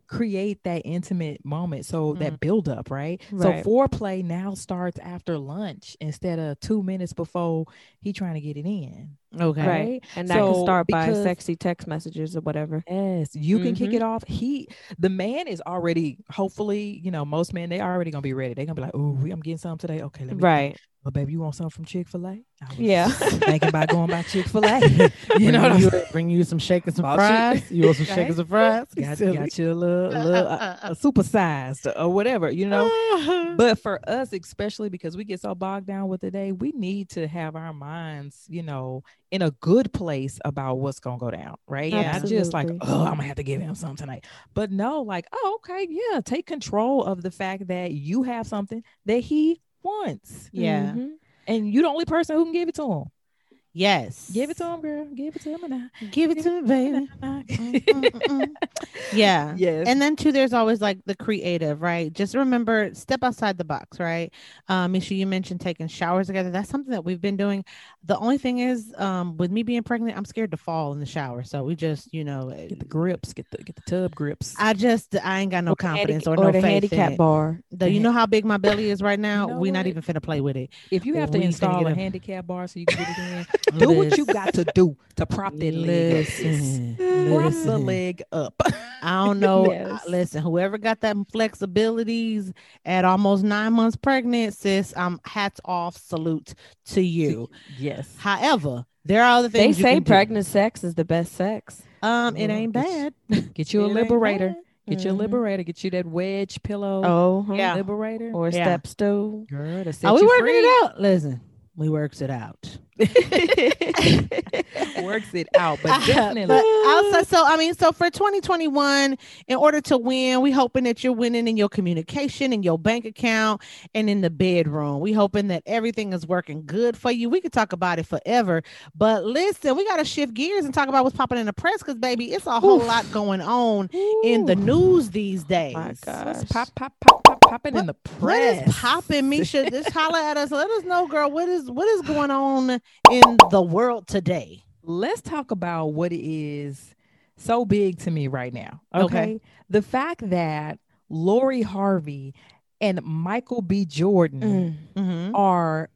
create that intimate moment. So that mm-hmm. build up, right? Right. So foreplay now starts after lunch instead of two minutes before he trying to get it in. Okay. Right. And that can start by sexy text messages or whatever. Yes, you can kick Mhm. it off. He, the man, is already. Hopefully, you know, most men they already gonna be ready. They're gonna be like, "Oh, I'm getting something today. Okay, let me." Right. Well, baby, you want something from Chick Fil A? Yeah. Thinking about going by Chick Fil A. You know what I'm you, saying? bring you some shake and fries. You want some shake and some fries? got, got you a little, a little uh, uh, supersized or whatever, you know. But for us, especially because we get so bogged down with the day, we need to have our minds, you know, in a good place about what's gonna go down, right? Yeah. Not just like, oh, I'm gonna have to give him something tonight. But no, like, oh, okay, yeah, take control of the fact that you have something that he wants, yeah. Mhm. and you're the only person who can give it to him. Yes. Give it to him, girl. Give it to him, now. I. Give it to me, baby. Mm, mm, mm. yeah. Yes. And then too, there's always like the creative, right? Just remember, step outside the box, right? Um, Misha, you mentioned taking showers together. That's something that we've been doing. The only thing is, um, with me being pregnant, I'm scared to fall in the shower. So we just, you know, get the grips, get the get the tub grips. I just, I ain't got no Or the handi- confidence or, or no the faith handicap in it. bar. Though you know how big my belly is right now, You know we not what? even finna play with it. if you have to we install a a- handicap bar so you can get it in, do what you got to do to prop that leg up. sis. Listen, Prop the leg up. I don't know. Yes. uh, Listen, whoever got that flexibilities at almost nine months pregnant, sis, um, hats off, salute to you. yes. However, there are other They things you say can do. pregnant sex is the best sex. Um, it ain't bad. Get you a It liberator. Get you a Mhm. liberator. Get you that wedge pillow. Oh, huh. Yeah. Liberator. Or a Yeah. step stool. Girl, to set Are we you working free. it out? Listen, we works it out. Works it out. But definitely. but also, so I mean, so for 2021, in order to win, we hoping that you're winning in your communication, in your bank account, and in the bedroom. We hoping that everything is working good for you. We could talk about it forever, but listen, we got to shift gears and talk about what's popping in the press because, baby, it's a whole Oof. lot going on in the news these oh days. My God. What's Gosh. pop, pop, pop, pop, popping in the press. is popping, Misha? Just holler at us. Let us know, girl. What is what is going on in the world today? Let's talk about what is so big to me right now. Okay. Okay. The fact that Lori Harvey and Michael B. Jordan Mm. Mm-hmm. are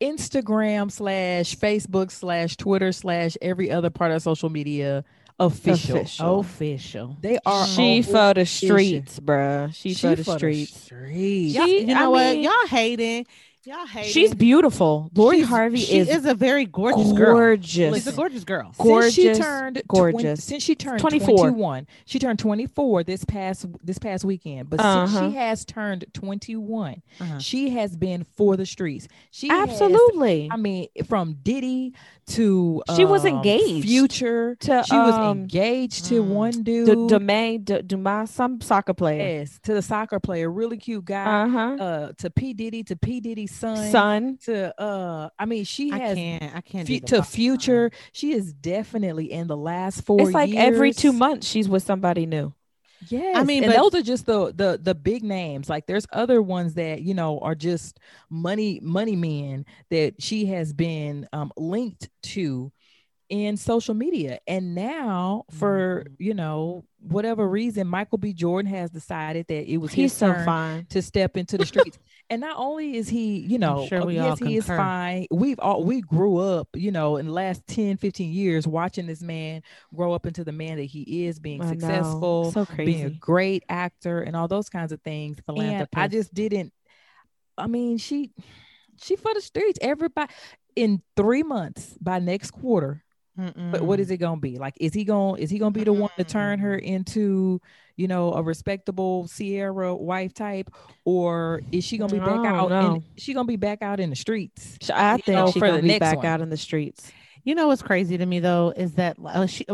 Instagram slash Facebook slash Twitter slash every other part of social media official. Official. Official. They are she for the official. streets, bruh. She, She for the streets. streets. Y'all- She- you know I what? mean- y'all hating. Y'all hating. She's beautiful. Lori She's- Harvey she is, is a very gorgeous girl. gorgeous. She's a gorgeous girl. Gorgeous, since she turned gorgeous. 20, since she turned 24. 21 she turned 24 this past this past weekend but since Uh-huh. she has turned 21 Uh-huh. she has been for the streets she has- Absolutely. i mean from diddy to She was um, engaged future to, she was um, engaged to mm, one dude D- Domain, D- Dumas, some soccer player. yes to the soccer player really cute guy Uh huh. uh to p diddy to p diddy's son, Son. to uh i mean she has I can't. I can't. the to future she is definitely in the last four It's like every two months she's with somebody new. Yeah, I mean, and but- those are just the the the big names. Like there's other ones that you know are just money money men that she has been um, linked to in social media, and now for Mhm. you know whatever reason, Michael B. Jordan has decided that it was He's his so turn fine. to step into the streets. and not only is he, you know, sure uh, yes, he is fine. We've all we grew up, you know, in the last 10, 15 years watching this man grow up into the man that he is, being I successful, So being a great actor and all those kinds of things. And I just didn't I mean, she she for the streets. Everybody in three months by next quarter, but what is it gonna be? Like, is he gonna is he gonna be the one to turn her into, you know, a respectable Ciara wife type, or is she gonna be back don't out? know. And she gonna be back out in the streets? I think know, she's gonna be back one. out in the streets. You know what's crazy to me though is that uh, she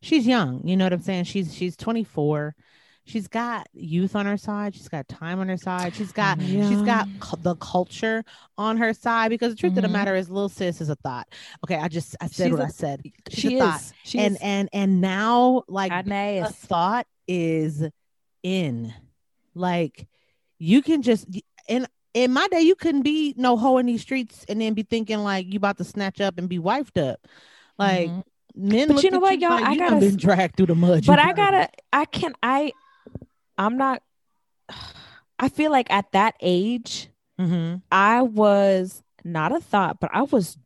she's young. You know what I'm saying? She's she's 24. She's got youth on her side. She's got time on her side. She's got Mhm. she's got cu- the culture on her side because the truth of the Mhm. matter is, little sis is a thought. Okay, I just I said She's what a- I said. She's She a thought. is. She and is. and and now like hiding a thought is in like you can just and in my day you couldn't be no hoe in these streets and then be thinking like you about to snatch up and be wifed up like Mhm. men But you know what, y'all? like, I you done gotta been dragged through the mud But I gotta, I can, I, I'm not. I feel like at that age, Mhm. I was not a thought, but I was,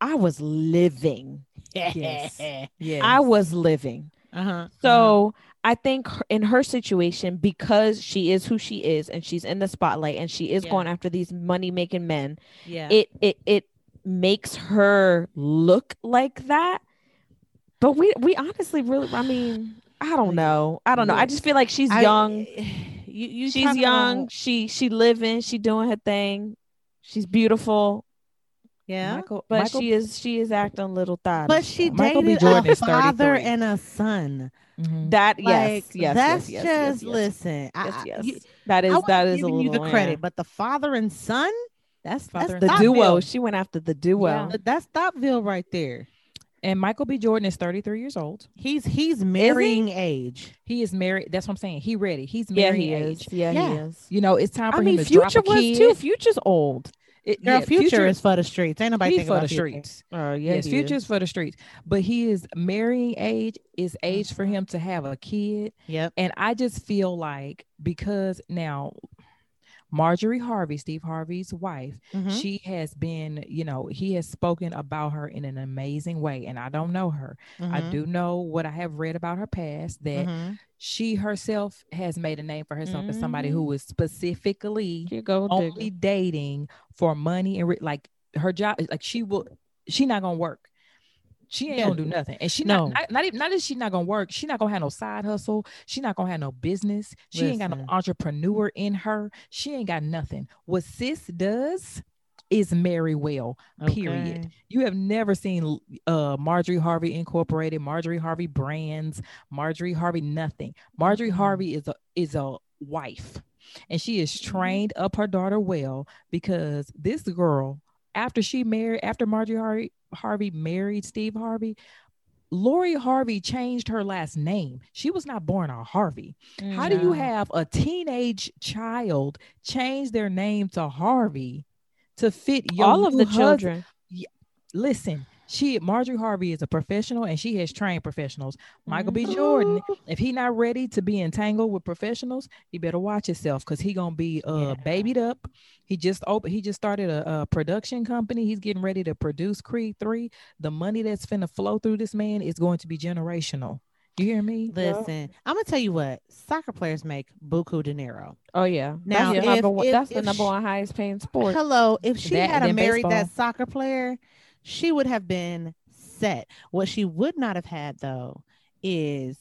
I was living. Yes. Yes. I was living. uh-huh So I think in her situation, because she is who she is, and she's in the spotlight, and she is Yeah. going after these money making men, yeah it it it makes her look like that. But we we honestly really, I mean, I don't know, I don't know. I just feel like she's I- young. you, you she's young. about- She she living. She doing her thing. She's beautiful, yeah Michael, but Michael, she is she is acting a little thought. but she Michael dated Jordan a is father and a son Mhm. that like yes yes that's yes, yes, just yes, yes. listen I- Yes, I- yes. you- that I is wasn't that is a giving little you the credit yeah. but the father and son that's Father that's and the son. duo. She went after the duo. Yeah. that's Thoughtville right there And Michael B. Jordan is 33 years old. He's he's marrying age. He is married. That's what I'm saying. He ready. He's Yeah, he age. is. Yeah, Yeah. he is. You know, it's time for I him mean, to Future drop a was kid. too. Future's old. It- Girl, yeah, future, is for the streets. Ain't nobody for about the Future. streets. Oh yeah, yes, he future is. is for the streets. But he is marrying age is age for him to have a kid. Yep. And I just feel like because now Marjorie Harvey, Steve Harvey's wife, Mhm. she has been, you know, he has spoken about her in an amazing way. And I don't know her. I Mhm. do know what I have read about her past that Mhm. she herself has made a name for herself as somebody Mm-hmm. who is specifically You go only digger. dating for money and re- like her job like she will she not gonna work she ain't Yeah. gonna do nothing and she No. not, not not even not that she not gonna work she not gonna have no side hustle she not gonna have no business she ain't got no entrepreneur in her she ain't got nothing what sis does is marry well period Okay. you have never seen uh Marjorie Harvey Incorporated, Marjorie Harvey Brands, Marjorie Harvey nothing. Marjorie Mhm. Harvey is a is a wife. And she is trained up her daughter well because this girl, after she married, after Marjorie Harvey, Harvey married Steve Harvey, Lori Harvey changed her last name. She was not born a Harvey. Mm, How do you have a teenage child change their name to Harvey to fit your all of the husband? children? listen She Marjorie Harvey is a professional and she has trained professionals. Michael B. Jordan, if he not ready to be entangled with professionals, he better watch himself because he gonna be uh Yeah. babied up. He just open he just started a, a production company. He's getting ready to produce Creed 3. The money that's finna flow through this man is going to be generational. You hear me? Listen, I'm gonna tell you what soccer players make buku dinero. Oh yeah. Now, that's the if- number one, if- that's the number sh- one highest paying sport. Hello, if she That had a and then married that soccer player, she would have been set. What she would not have had though is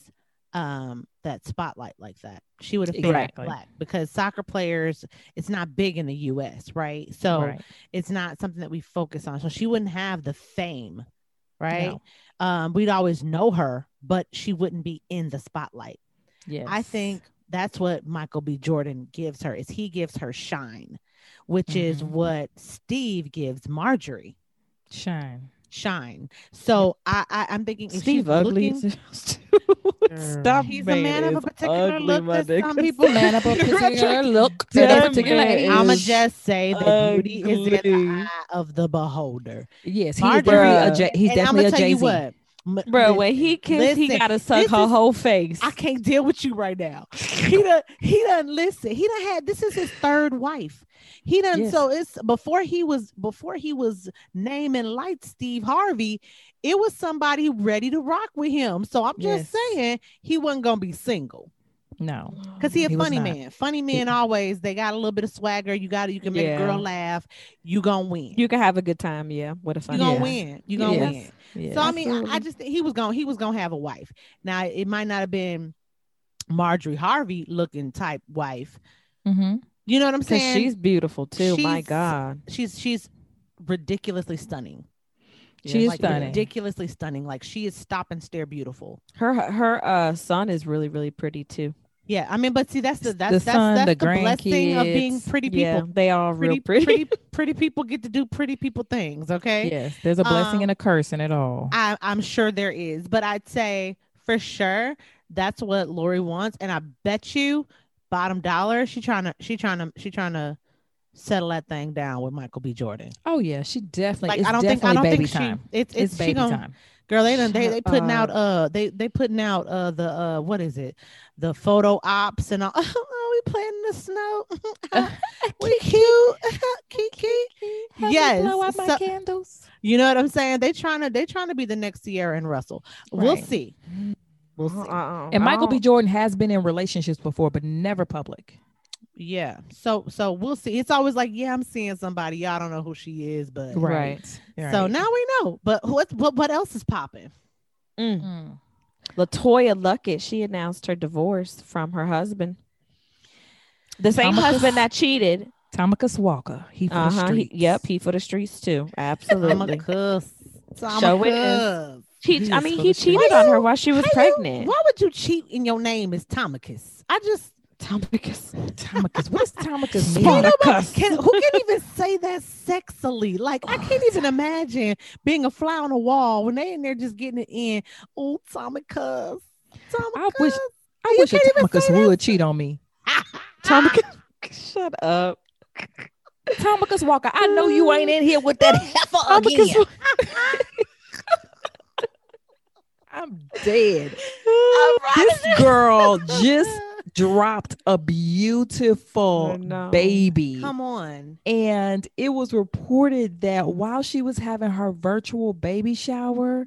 um that spotlight like that. She would have been Exactly. black because soccer players it's not big in the US, right? So Right. it's not something that we focus on. So she wouldn't have the fame, right? No. Um we'd always know her, but she wouldn't be in the spotlight. Yes. I think that's what Michael B. Jordan gives her is he gives her shine, which is Mhm. what Steve gives Marjorie shine. shine. So I, I I'm thinking if Steve she's ugly. looking- Stop. he's a man of a particular ugly, look that some nigga. people Man of a particular look to That particular. I'ma just say that beauty is in the eye of the beholder. Yes, he's Marjorie- definitely a J- he's and definitely a tell Jay you Z. Bro, li- when he kissed, he gotta suck her is- whole face. I can't deal with you right now. He done he done listen. He done had this is his third wife. He done Yes. so it's before he was before he was naming light Steve Harvey, it was somebody ready to rock with him. So I'm just Yes. saying he wasn't gonna be single. No, Cause he a He funny man. Funny men always they got a little bit of swagger. You got to you can make a girl laugh. You gonna win. You can have a good time, yeah. What a funny. You gonna Yeah. win. You gonna Yes. win. Yeah. So I mean, I, I just think he was going he was gonna have a wife. Now it might not have been Marjorie Harvey looking type wife. Mhm. You know what I'm saying? she's beautiful too. My God. she's she's ridiculously stunning. She is like stunning. ridiculously stunning. Like she is stop and stare beautiful. Her her uh son is really, really pretty too. Yeah, I mean, but see, that's the The that's that's, son, that's the the, blessing of being pretty people. Yeah, they are pretty, real pretty. pretty, pretty people get to do pretty people things. Okay, Yes, there's a blessing Um, and a curse in it all. I, I'm sure there is, but I'd say for sure that's what Lori wants, and I bet you, bottom dollar, she trying to, she trying to, she trying to settle that thing down with Michael B. Jordan. oh yeah, she definitely. Like I don't think, I don't think she, it's, It's, it's, baby gonna, time. Girl. They done, they they Shut putting out, uh, they they putting out, uh, the, uh, what is it, the photo ops and all. Oh, we playing in the snow. we cute, Kiki. Yes, blow out my so- candles. You know what I'm saying? They trying to they trying to be the next Ciara and Russell. We'll see. We'll see. Uh-uh. And Michael B. Jordan has been in relationships before, but never public. Yeah. So so we'll see. It's always like, yeah, I'm seeing somebody. Y'all don't know who she is, but Right. so now we know. But what what what else is popping? Mm. Mm. LeToya Luckett, she announced her divorce from her husband. The same Tamika- husband that cheated. Tommicus Walker. He for Uh the huh. streets. Yep, he for the streets too. I'm a Absolutely. cuss. I'm Show a it. He, He I mean, he cheated streets. on her while she was How you- pregnant. why would you cheat in your name is Tommicus? I just Tommicus. Tommicus. What does Tommicus mean? nobody- can, who can even say that sexily? Like I can't even imagine being a fly on the wall when they in there just getting it in. Oh, Tommicus. I wish I wish a can't even Tommicus say that. would cheat on me. Tommicus. Shut up. Tommicus Walker, I know you ain't in here with that heifer Tommicus again. I'm dead. This girl just dropped a beautiful baby. Come on. And it was reported that while she was having her virtual baby shower,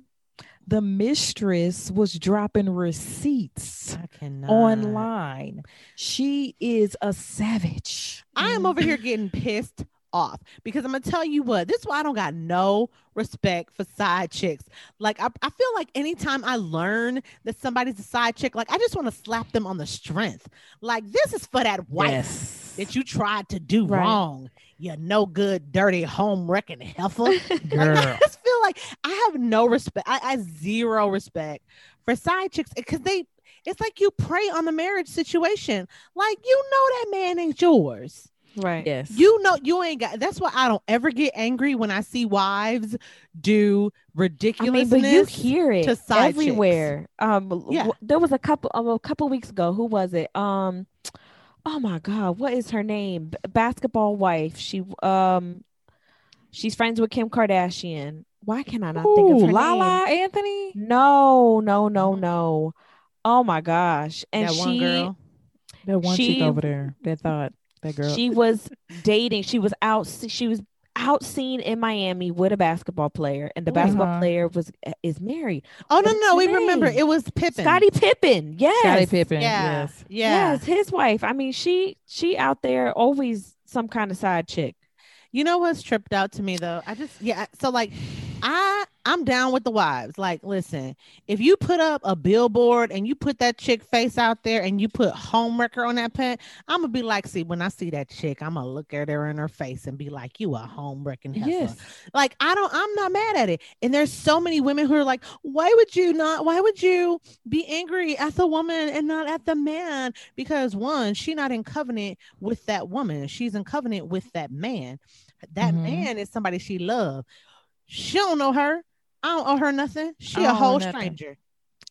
the mistress was dropping receipts I cannot. online. She is a savage. I am over here getting pissed off because I'm gonna tell you what. This is why I don't got no respect for side chicks. Like I, I feel like anytime I learn that somebody's a side chick, like I just want to slap them on the strength. Like this is for that wife Yes. that you tried to do Right. wrong. You no good, dirty home wrecking heifer. Like, I just feel like I have no respect. I, I zero respect for side chicks because they. It's like you prey on the marriage situation. Like you know that man ain't yours. Right. Yes. You know you ain't got. That's why I don't ever get angry when I see wives do I mean, ridiculousness. but you hear it to side chicks. everywhere. Um, Yeah. w- there was a couple um, a couple weeks ago. Who was it? Um, oh my God, what is her name? B- basketball wife. She um, she's friends with Kim Kardashian. why can I not think of her Lala name? Anthony. No, no, no, no. Oh my gosh. And that she one girl. That one She- chick over there. That thought that girl. she was dating. She was out she was out seen in Miami with a basketball player, and the basketball Uh-huh. player was is married. Oh no, What's no, her we remember it was Pippen. Scottie Pippen. Yes. Scottie Pippen. Yeah, Yes. yeah. Yes, his wife. I mean, she she out there always some kind of side chick. You know what's tripped out to me though? I just yeah. So like, I I'm down with the wives. Like, listen, if you put up a billboard and you put that chick face out there and you put homewrecker on that pen, I'm gonna be like, see, when I see that chick, I'm gonna look at her in her face and be like, you a homewrecking heifer. Yes. Like, I don't, I'm not mad at it. And there's so many women who are like, why would you not? Why would you be angry at the woman and not at the man? Because one, she not in covenant with that woman. She's in covenant with that man. That Mhm. man is somebody she love. She don't know her. I don't owe her nothing. She a whole stranger.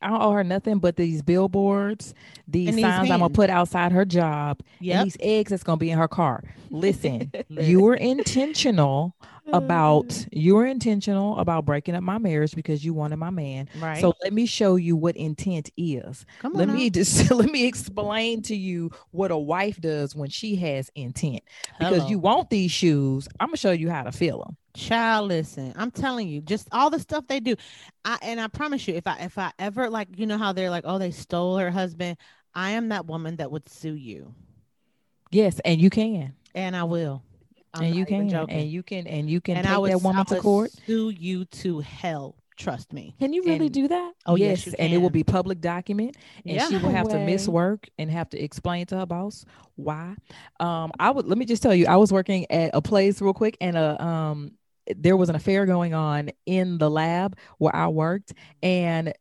I don't owe her nothing but these billboards, these And these signs I'm gonna put outside her job, Yep. and these eggs that's gonna be in her car. Listen, you were intentional about mm. you were intentional about breaking up my marriage because you wanted my man. right. So let me show you what intent is. come on. Let me just let me explain to you what a wife does when she has intent. Because Hello. you want these shoes, I'm gonna show you how to fill them. child listen i'm telling you just all the stuff they do i and i promise you if i if i ever like you know how they're like oh they stole her husband i am that woman that would sue you Yes, and you can, and i will I'm and you can, and you can, and you can and take i would that woman I to court. sue you to hell trust me Can you really And- do that? oh yes, yes, and it will be public document, and yeah she will have to miss work and have to explain to her boss why. Um, I would let me just tell you, I was working at a place real quick, and a um, there was an affair going on in the lab where I worked, and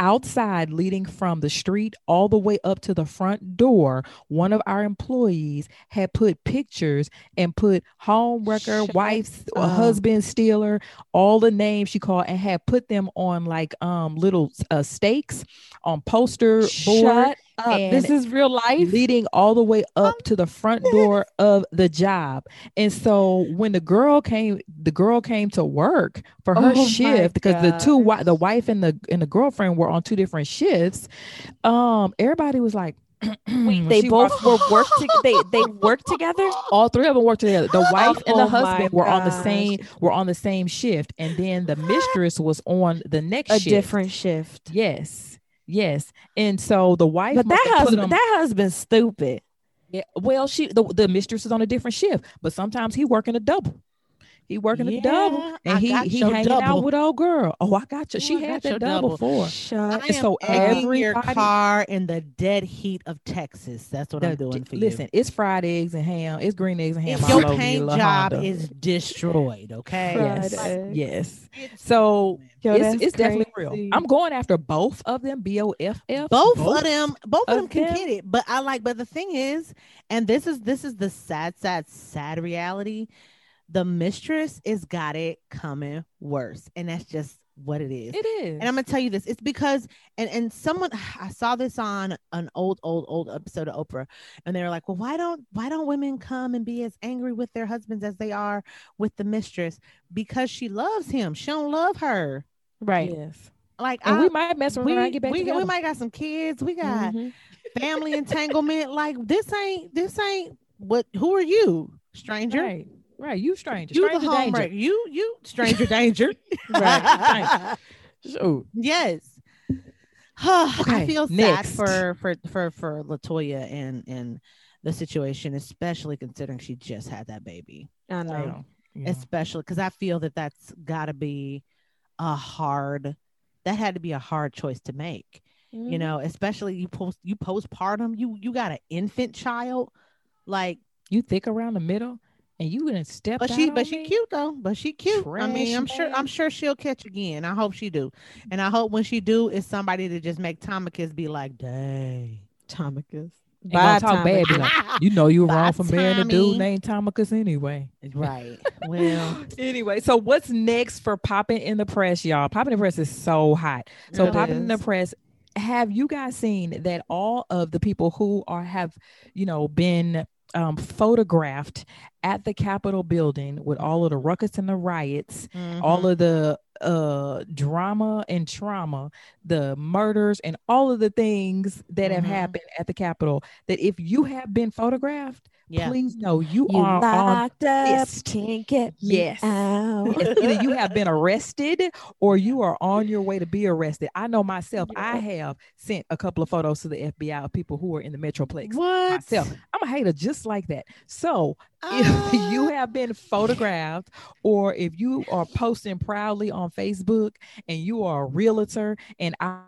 outside leading from the street all the way up to the front door one of our employees had put pictures and put home wrecker Shut wife's uh, up. husband stealer all the names she called and had put them on like um little uh, stakes on poster board Shut up. This is real life. leading all the way up to the front door of the job. And so when the girl came, the girl came to work for her Oh shift because the two the wife and the and the girlfriend were on two different shifts. Um, everybody was like, when they both walked- were work to, they they worked together. all three of them worked together. The wife and the Oh husband were on the same were on the same shift, and then the mistress was on the next A shift. different shift. Yes, yes. And so the wife, But that husband, them- that husband's stupid. yeah, well, she the, the mistress is on a different shift, but sometimes he working a double. He working a double, and I he he hanging double. out with old girl. Oh, I got you. Oh, She I had got your that double, double. for. Shut. Uh, I And so egging your car in the dead heat of Texas. That's what I'm doing for listen, you. Listen, it's fried eggs and ham. It's green eggs and ham. All your paint little job Honda. is destroyed, okay? yes, Fried yes. It's- So Yo, it's, that's it's definitely real. I'm going after both of them. B O F F. both, of them both of of them can them. get it but i like but the thing is and this is this is the sad sad sad reality the mistress is got it coming worse and that's just what it is It is. and i'm gonna tell you this it's because and and someone i saw this on an old old old episode of oprah and they were like well why don't why don't women come and be as angry with their husbands as they are with the mistress because she loves him she don't love her Right. yes. like And I, we might mess around we, and get back we, we might got some kids we got Mhm. family entanglement. Like this ain't this ain't what who are you, stranger? Right. Right. You stranger. You stranger the danger. You you stranger danger. Right. Shoot. yes. I feel next. sad for for for for LeToya and and the situation, especially considering she just had that baby. I know. Yeah. Especially because I feel that that's got to be a hard. That had to be a hard choice to make. Mm-hmm. You know, especially you post you postpartum. You you got an infant child. Like You thick around the middle, and you gonna step. But she, but she cute though. But she cute. I mean, I'm Trash sure. I'm sure she'll catch again. I hope she do. And I hope when she do, it's somebody to just make Tommicus be like, dang. Tommicus. Ain't gonna talk bad, like, You know you were Bye, wrong for marrying a dude named Tommicus anyway. right. Well, anyway, so what's next for popping in the press, y'all? Popping in the press is so hot. So It popping in the press. Have you guys seen that all of the people who are have, you know, been um, photographed at the Capitol building with all of the ruckus and the riots, Mm-hmm. all of the uh drama and trauma, the murders and all of the things that have Mhm. happened at the Capitol. That if you have been photographed, yeah. please know you, You are on locked up, list. can't get me Yes. out. Yes, either you have been arrested or you are on your way to be arrested. I know myself, I have sent a couple of photos to the FBI of people who are in the Metroplex. What? Myself, I'm a hater just like that. So if you Ah. have been photographed or if you are posting proudly on Facebook and you are a realtor and I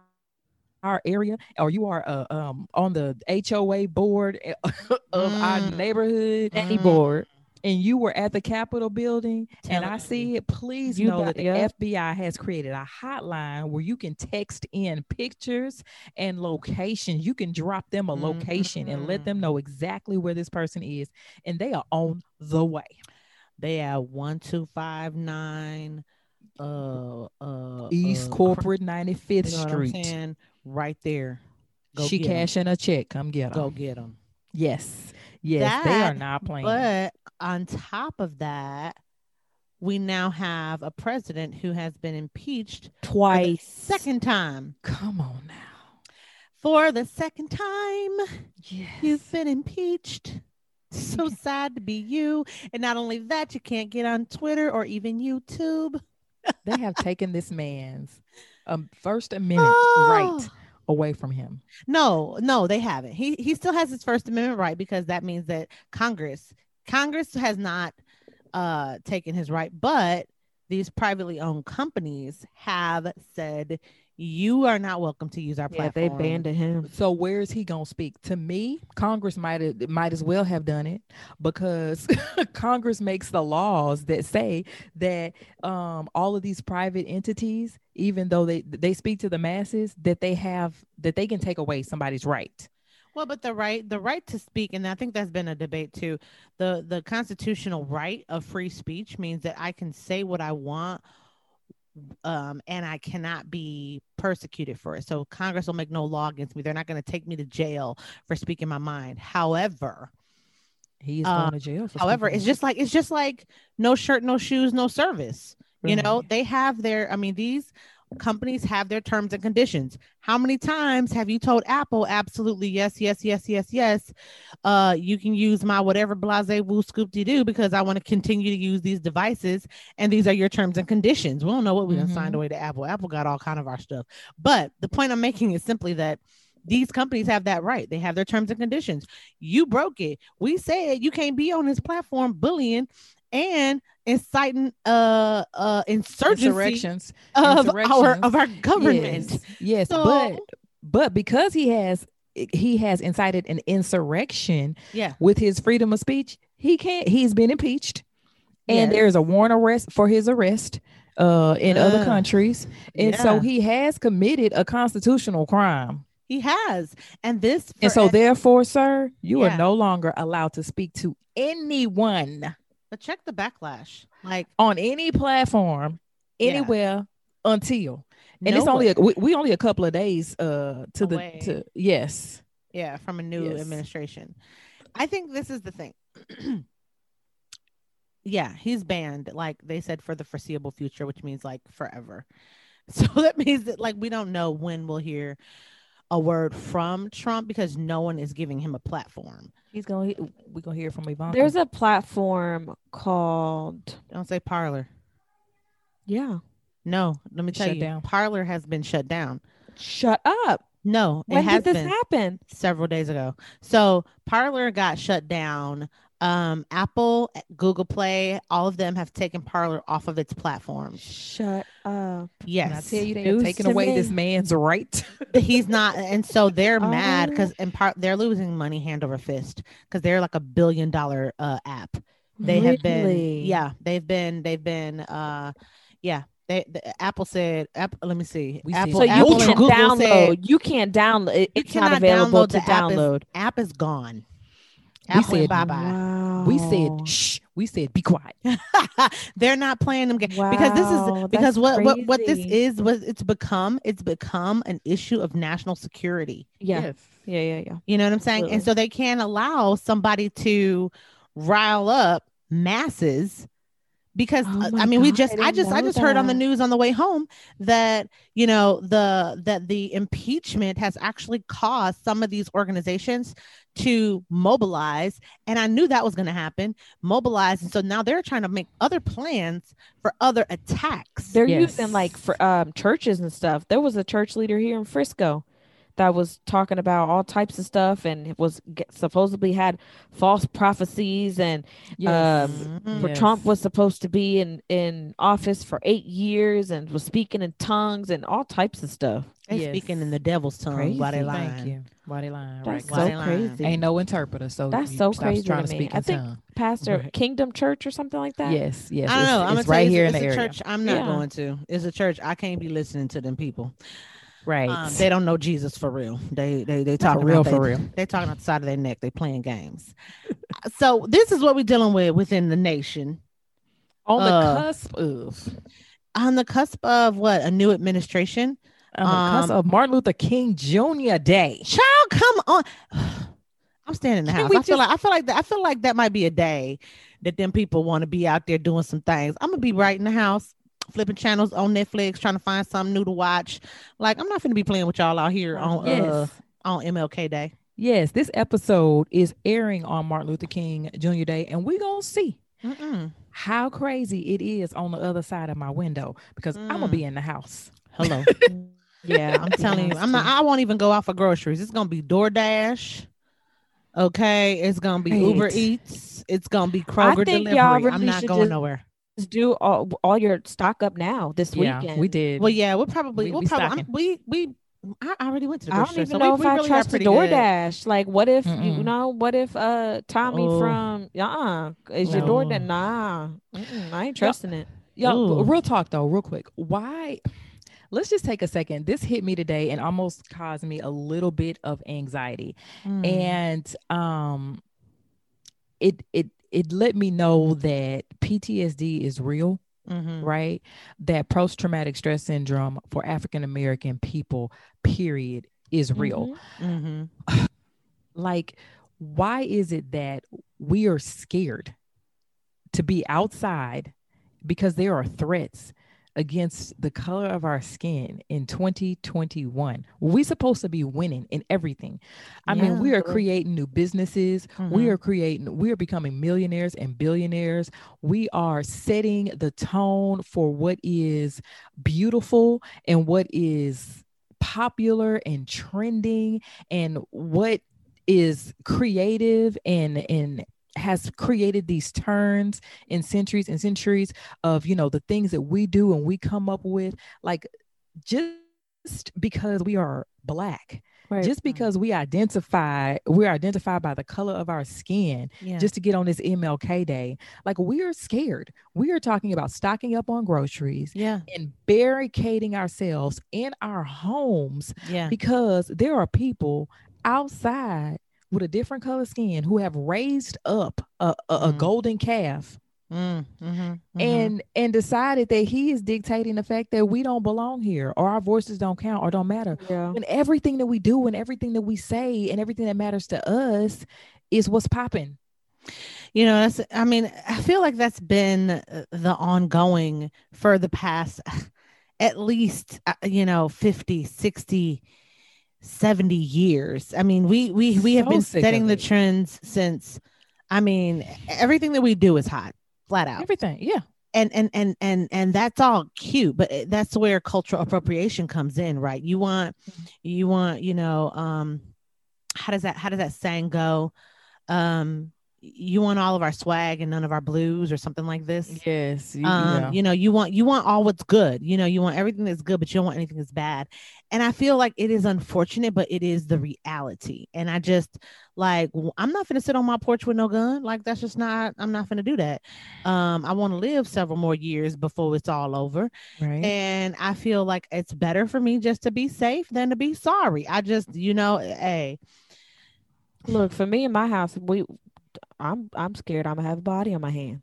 our area or you are uh, um on the HOA board of our Mm. neighborhood Any board. And you were at the Capitol building and Telling I see it, please You know got- that the yeah. FBI has created a hotline where you can text in pictures and locations. You can drop them a location and let them Mhm. know exactly where this person is, and they are on the way. They have one two five nine uh uh East uh, Corporate 95th you know Street. right there. Go she cashing a check. Come get them. Go get them. Yes, yes, they are not playing. But on top of that, we now have a president who has been impeached Twice. second time. Come on now. For the second time, Yes. you've been impeached. So sad to be you. And not only that, you can't get on Twitter or even YouTube. they have taken this man's um, First Amendment Oh. right away from him. No, no, they haven't. He he still has his First Amendment right because that means that Congress Congress has not uh taken his right, but these privately owned companies have said you are not welcome to use our Yeah, platform. they banned him. So where is he gonna speak? To me, Congress might might as well have done it because Congress makes the laws that say that um, all of these private entities, even though they they speak to the masses, that they have that they can take away somebody's right. Well, but the right the right to speak, and I think that's been a debate too. The the constitutional right of free speech means that I can say what I want um and I cannot be persecuted for it. So Congress will make no law against me. They're not going to take me to jail for speaking my mind. However, He is Uh, going to jail. For however, it's just like it's just like no shirt, no shoes, no service. You know, they have their I mean these companies have their terms and conditions. How many times have you told Apple absolutely yes, yes, yes, yes, yes. Uh you can use my whatever blase woo scoop de doo because I want to continue to use these devices and these are your terms and conditions. We don't know what we done signed away to Apple. Apple got all kind of our stuff. But the point I'm making is simply that these companies have that right. They have their terms and conditions. You broke it. We said you can't be on this platform bullying and inciting uh uh insurgency insurrections of our of our government. Yes, yes So- but but because he has he has incited an insurrection Yeah. with his freedom of speech, he can't. He's been impeached, and Yes. there's a warrant arrest for his arrest uh, in other countries, and so he has committed a constitutional crime. He has. And this And so, therefore, sir, you Yeah. are no longer allowed to speak to anyone but check the backlash. Like on any platform, Yeah. anywhere until. And it's only a, we, we only a couple of days uh to Away. the to yes yeah, from a new Yes. administration. I think this is the thing. yeah, he's banned, like they said, for the foreseeable future, which means like forever. So that means that like we don't know when we'll hear a word from Trump because no one is giving him a platform. he's gonna we're gonna hear from Ivanka. There's a platform called Don't say Parler. yeah. No, let me tell Shut you, down. Parler has been shut down. Shut up. No, When it has did this been happen? several days ago. So Parler got shut down. Um, Apple, Google Play, all of them have taken Parler off of its platforms. Shut up. Yes, When I tell you they News have taken to away me. this man's right. he's not, and so they're mad Oh. because in part they're losing money hand over fist because they're like a billion dollar uh app. They have been, yeah, they've been, they've been, uh, yeah. They, the, Apple said, Apple, let me see. We see Apple, So you Apple can and Google download. said you can't download. It, it's not available download to the app is- download. app is gone. We said bye bye. Wow. We said shh. We said be quiet. They're not playing them games because this is because that's what, what what this is was it's become it's become an issue of national security. Yeah. Yes. Yeah. Yeah. Yeah. You know what I'm saying? And so they can't allow somebody to rile up masses because Oh I mean we just I I, just I know just heard on the news on the way home that you know the that the impeachment has actually caused some of these organizations to mobilize and I knew that was going to happen mobilize and so now they're trying to make other plans for other attacks. They're Yes. using like for um churches and stuff. There was a church leader here in Frisco that was talking about all types of stuff and it was g- supposedly had false prophecies and Yes. Um, for Yes. Trump was supposed to be in in office for eight years and was speaking in tongues and all types of stuff. They Yes. speaking in the devil's tongue while they lying. Thank you. Why they lying? That's right? Why so they lying? crazy. Ain't no interpreter, so That's you so stop crazy trying to to me. speak I think tongue. Pastor Right. Kingdom Church or something like that. Yes, yes. I don't it's- know. I'm it's gonna right you, here it's, in the a area. church I'm not Yeah. going to. It's a church I can't be listening to them people. Right. Um, they don't know Jesus for real. They they they talking real, for they, real. They talking out the side of their neck. They playing games. so this is what we're dealing with within the nation On the Uh, cusp of on the cusp of what a new administration. on the cusp um, of Martin Luther King Jr. Day. Child, come on. I'm standing in the Can house. I feel like I feel like that. I feel like that might be a day that them people want to be out there doing some things. I'm gonna be right in the house, flipping channels on Netflix, trying to find something new to watch. Like I'm not gonna be playing with y'all out here on Yes. uh on MLK Day. Yes, this episode is airing on Martin Luther King Jr. Day, and we're gonna see Mm-mm. how crazy it is on the other side of my window because I'm gonna Mm. be in the house. Hello. Yeah, I'm telling you, I'm not. I won't even go out for groceries. It's gonna be DoorDash. Okay, it's gonna be Uber Eats. It's gonna be Kroger think delivery. y'all I'm not going just- nowhere. Just do all all your stock up now this Yeah, weekend. we did. Well, yeah, we'll probably We- we'll we probably. I'm- we we I already went to the I don't even store. know we, if we I really are trust the pretty good. DoorDash. Like, what if you Mm-mm. know? What if uh Tommy Oh. from uh is your No. DoorDash? Nah, Mm-mm, I ain't trusting it. Yo, Ooh. real talk though, real quick. Why? Let's just take a second. This hit me today and almost caused me a little bit of anxiety. Mm. And um it it it let me know that PTSD is real, Mhm. right? That post traumatic stress syndrome for African American people, period, is real. Mhm. Mhm. like why is it that we are scared to be outside because there are threats against the color of our skin in 2021 We're supposed to be winning in everything. I mean we are creating new businesses. We Mhm. are creating we are becoming millionaires and billionaires. We are setting the tone for what is beautiful and what is popular and trending and what is creative and and has created these turns in centuries and centuries of you know the things that we do and we come up with like just because we are black Right. just because we identify we're identified by the color of our skin Yeah. just to get on this MLK day like we are scared we are talking about stocking up on groceries yeah. and barricading ourselves in our homes Yeah. because there are people outside with a different color skin who have raised up a, a, a Mm. golden calf Mm, mhm, mhm. and and decided that he is dictating the fact that we don't belong here or our voices don't count or don't matter Yeah. when everything that we do and everything that we say and everything that matters to us is what's popping you know that's i mean i feel like that's been uh, the ongoing for the past at least uh, you know 50 60 70 years. I mean we we we have So been setting the trends since i mean everything that we do is hot flat out. Everything yeah. And and and and and that's all cute but that's where cultural appropriation comes in right? You want you want you know um how does that how does that saying go? Um you want all of our swag and none of our blues or something like this? Yes you, um you know you want you want all what's good. You know you want everything that's good but you don't want anything that's bad. And i feel like it is unfortunate but it is the reality. And i just like I'm not gonna sit on my porch with no gun. Like that's just not i'm not gonna do that. Um i want to live several more years before it's all over. Right. And i feel like it's better for me just to be safe than to be sorry. I just you know hey. Look, for me in my house, we I'm I'm scared I'm gonna have a body on my hand.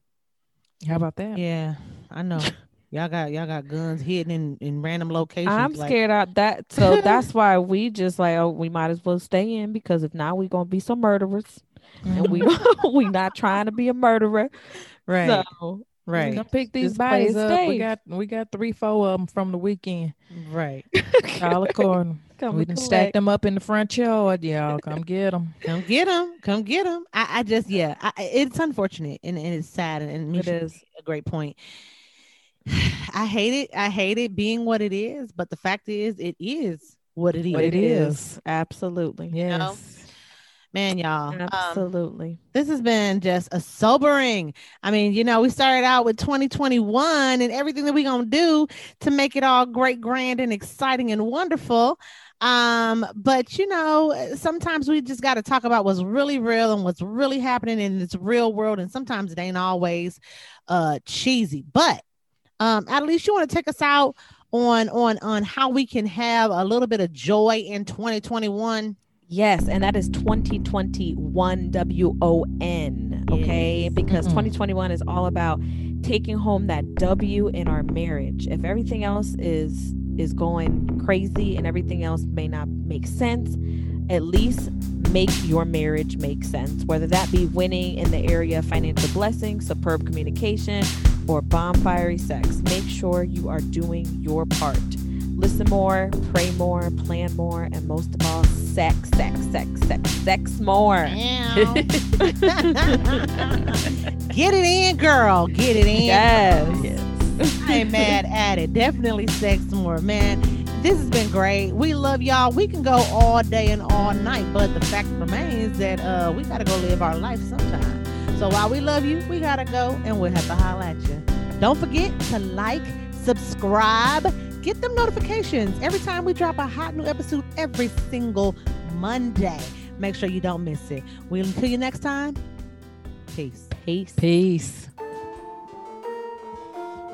How about that? Yeah, I know. Y'all got y'all got guns hidden in, in random locations. I'm like- scared out that so that's why we just like oh we might as well stay in because if not we gonna be some murderers and we mm-hmm. we not trying to be a murderer. Right, So right, Come pick these Just bodies up. We got we got three, four of them from the weekend. right. Call a corner. Come we and done stacked them up in the front yard. Y'all come get them. Come get them. Come get them. I, I just yeah. I, I- it's unfortunate and, and it's sad and, and It Misha is. made a great point. I hate it. I hate it being what it is, but the fact is, it is what it is. What it is. Absolutely. Yes. Man, y'all. um, Absolutely. this has been just a sobering. I mean, you know, we started out with 2021 and everything that we're gonna do to make it all great, grand, and exciting and wonderful. Um, but you know, sometimes we just got to talk about what's really real and what's really happening in this real world, and sometimes it ain't always uh cheesy. But um, at least you want to take us out on on on how we can have a little bit of joy in 2021. Yes, and that is 2021 W O N. Okay, Yes. because Mm-mm. 2021 is all about taking home that W in our marriage. If everything else is is going crazy and everything else may not make sense, at least make your marriage make sense. Whether that be winning in the area of financial blessing, superb communication, or bonfire sex, make sure you are doing your part. Listen more, pray more, plan more, and most of all, sex, sex, sex, sex, sex more. Get it in, girl. Get it in. Yes. I ain't mad at it. Definitely sex more, man. This has been great. We love y'all. We can go all day and all night, but the fact remains that uh we gotta go live our life sometime. So while we love you, we gotta go and we'll have to holler at you. Don't forget to like, subscribe, get them notifications every time we drop a hot new episode every single Monday. Make sure you don't miss it. We'll until you next time. Peace. Peace. Peace.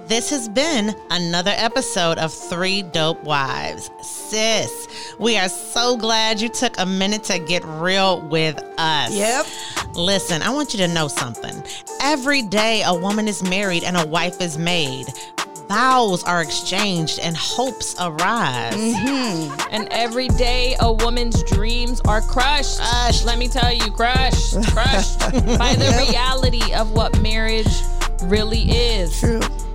This has been another episode of Three Dope Wives. Sis, we are so glad you took a minute to get real with us. Yep. Listen, I want you to know something. Every day a woman is married and a wife is made. Vows are exchanged and hopes arise. Mm-hmm. And every day, a woman's dreams are crushed. Crushed. Let me tell you, crushed, crushed by the reality of what marriage really is. True.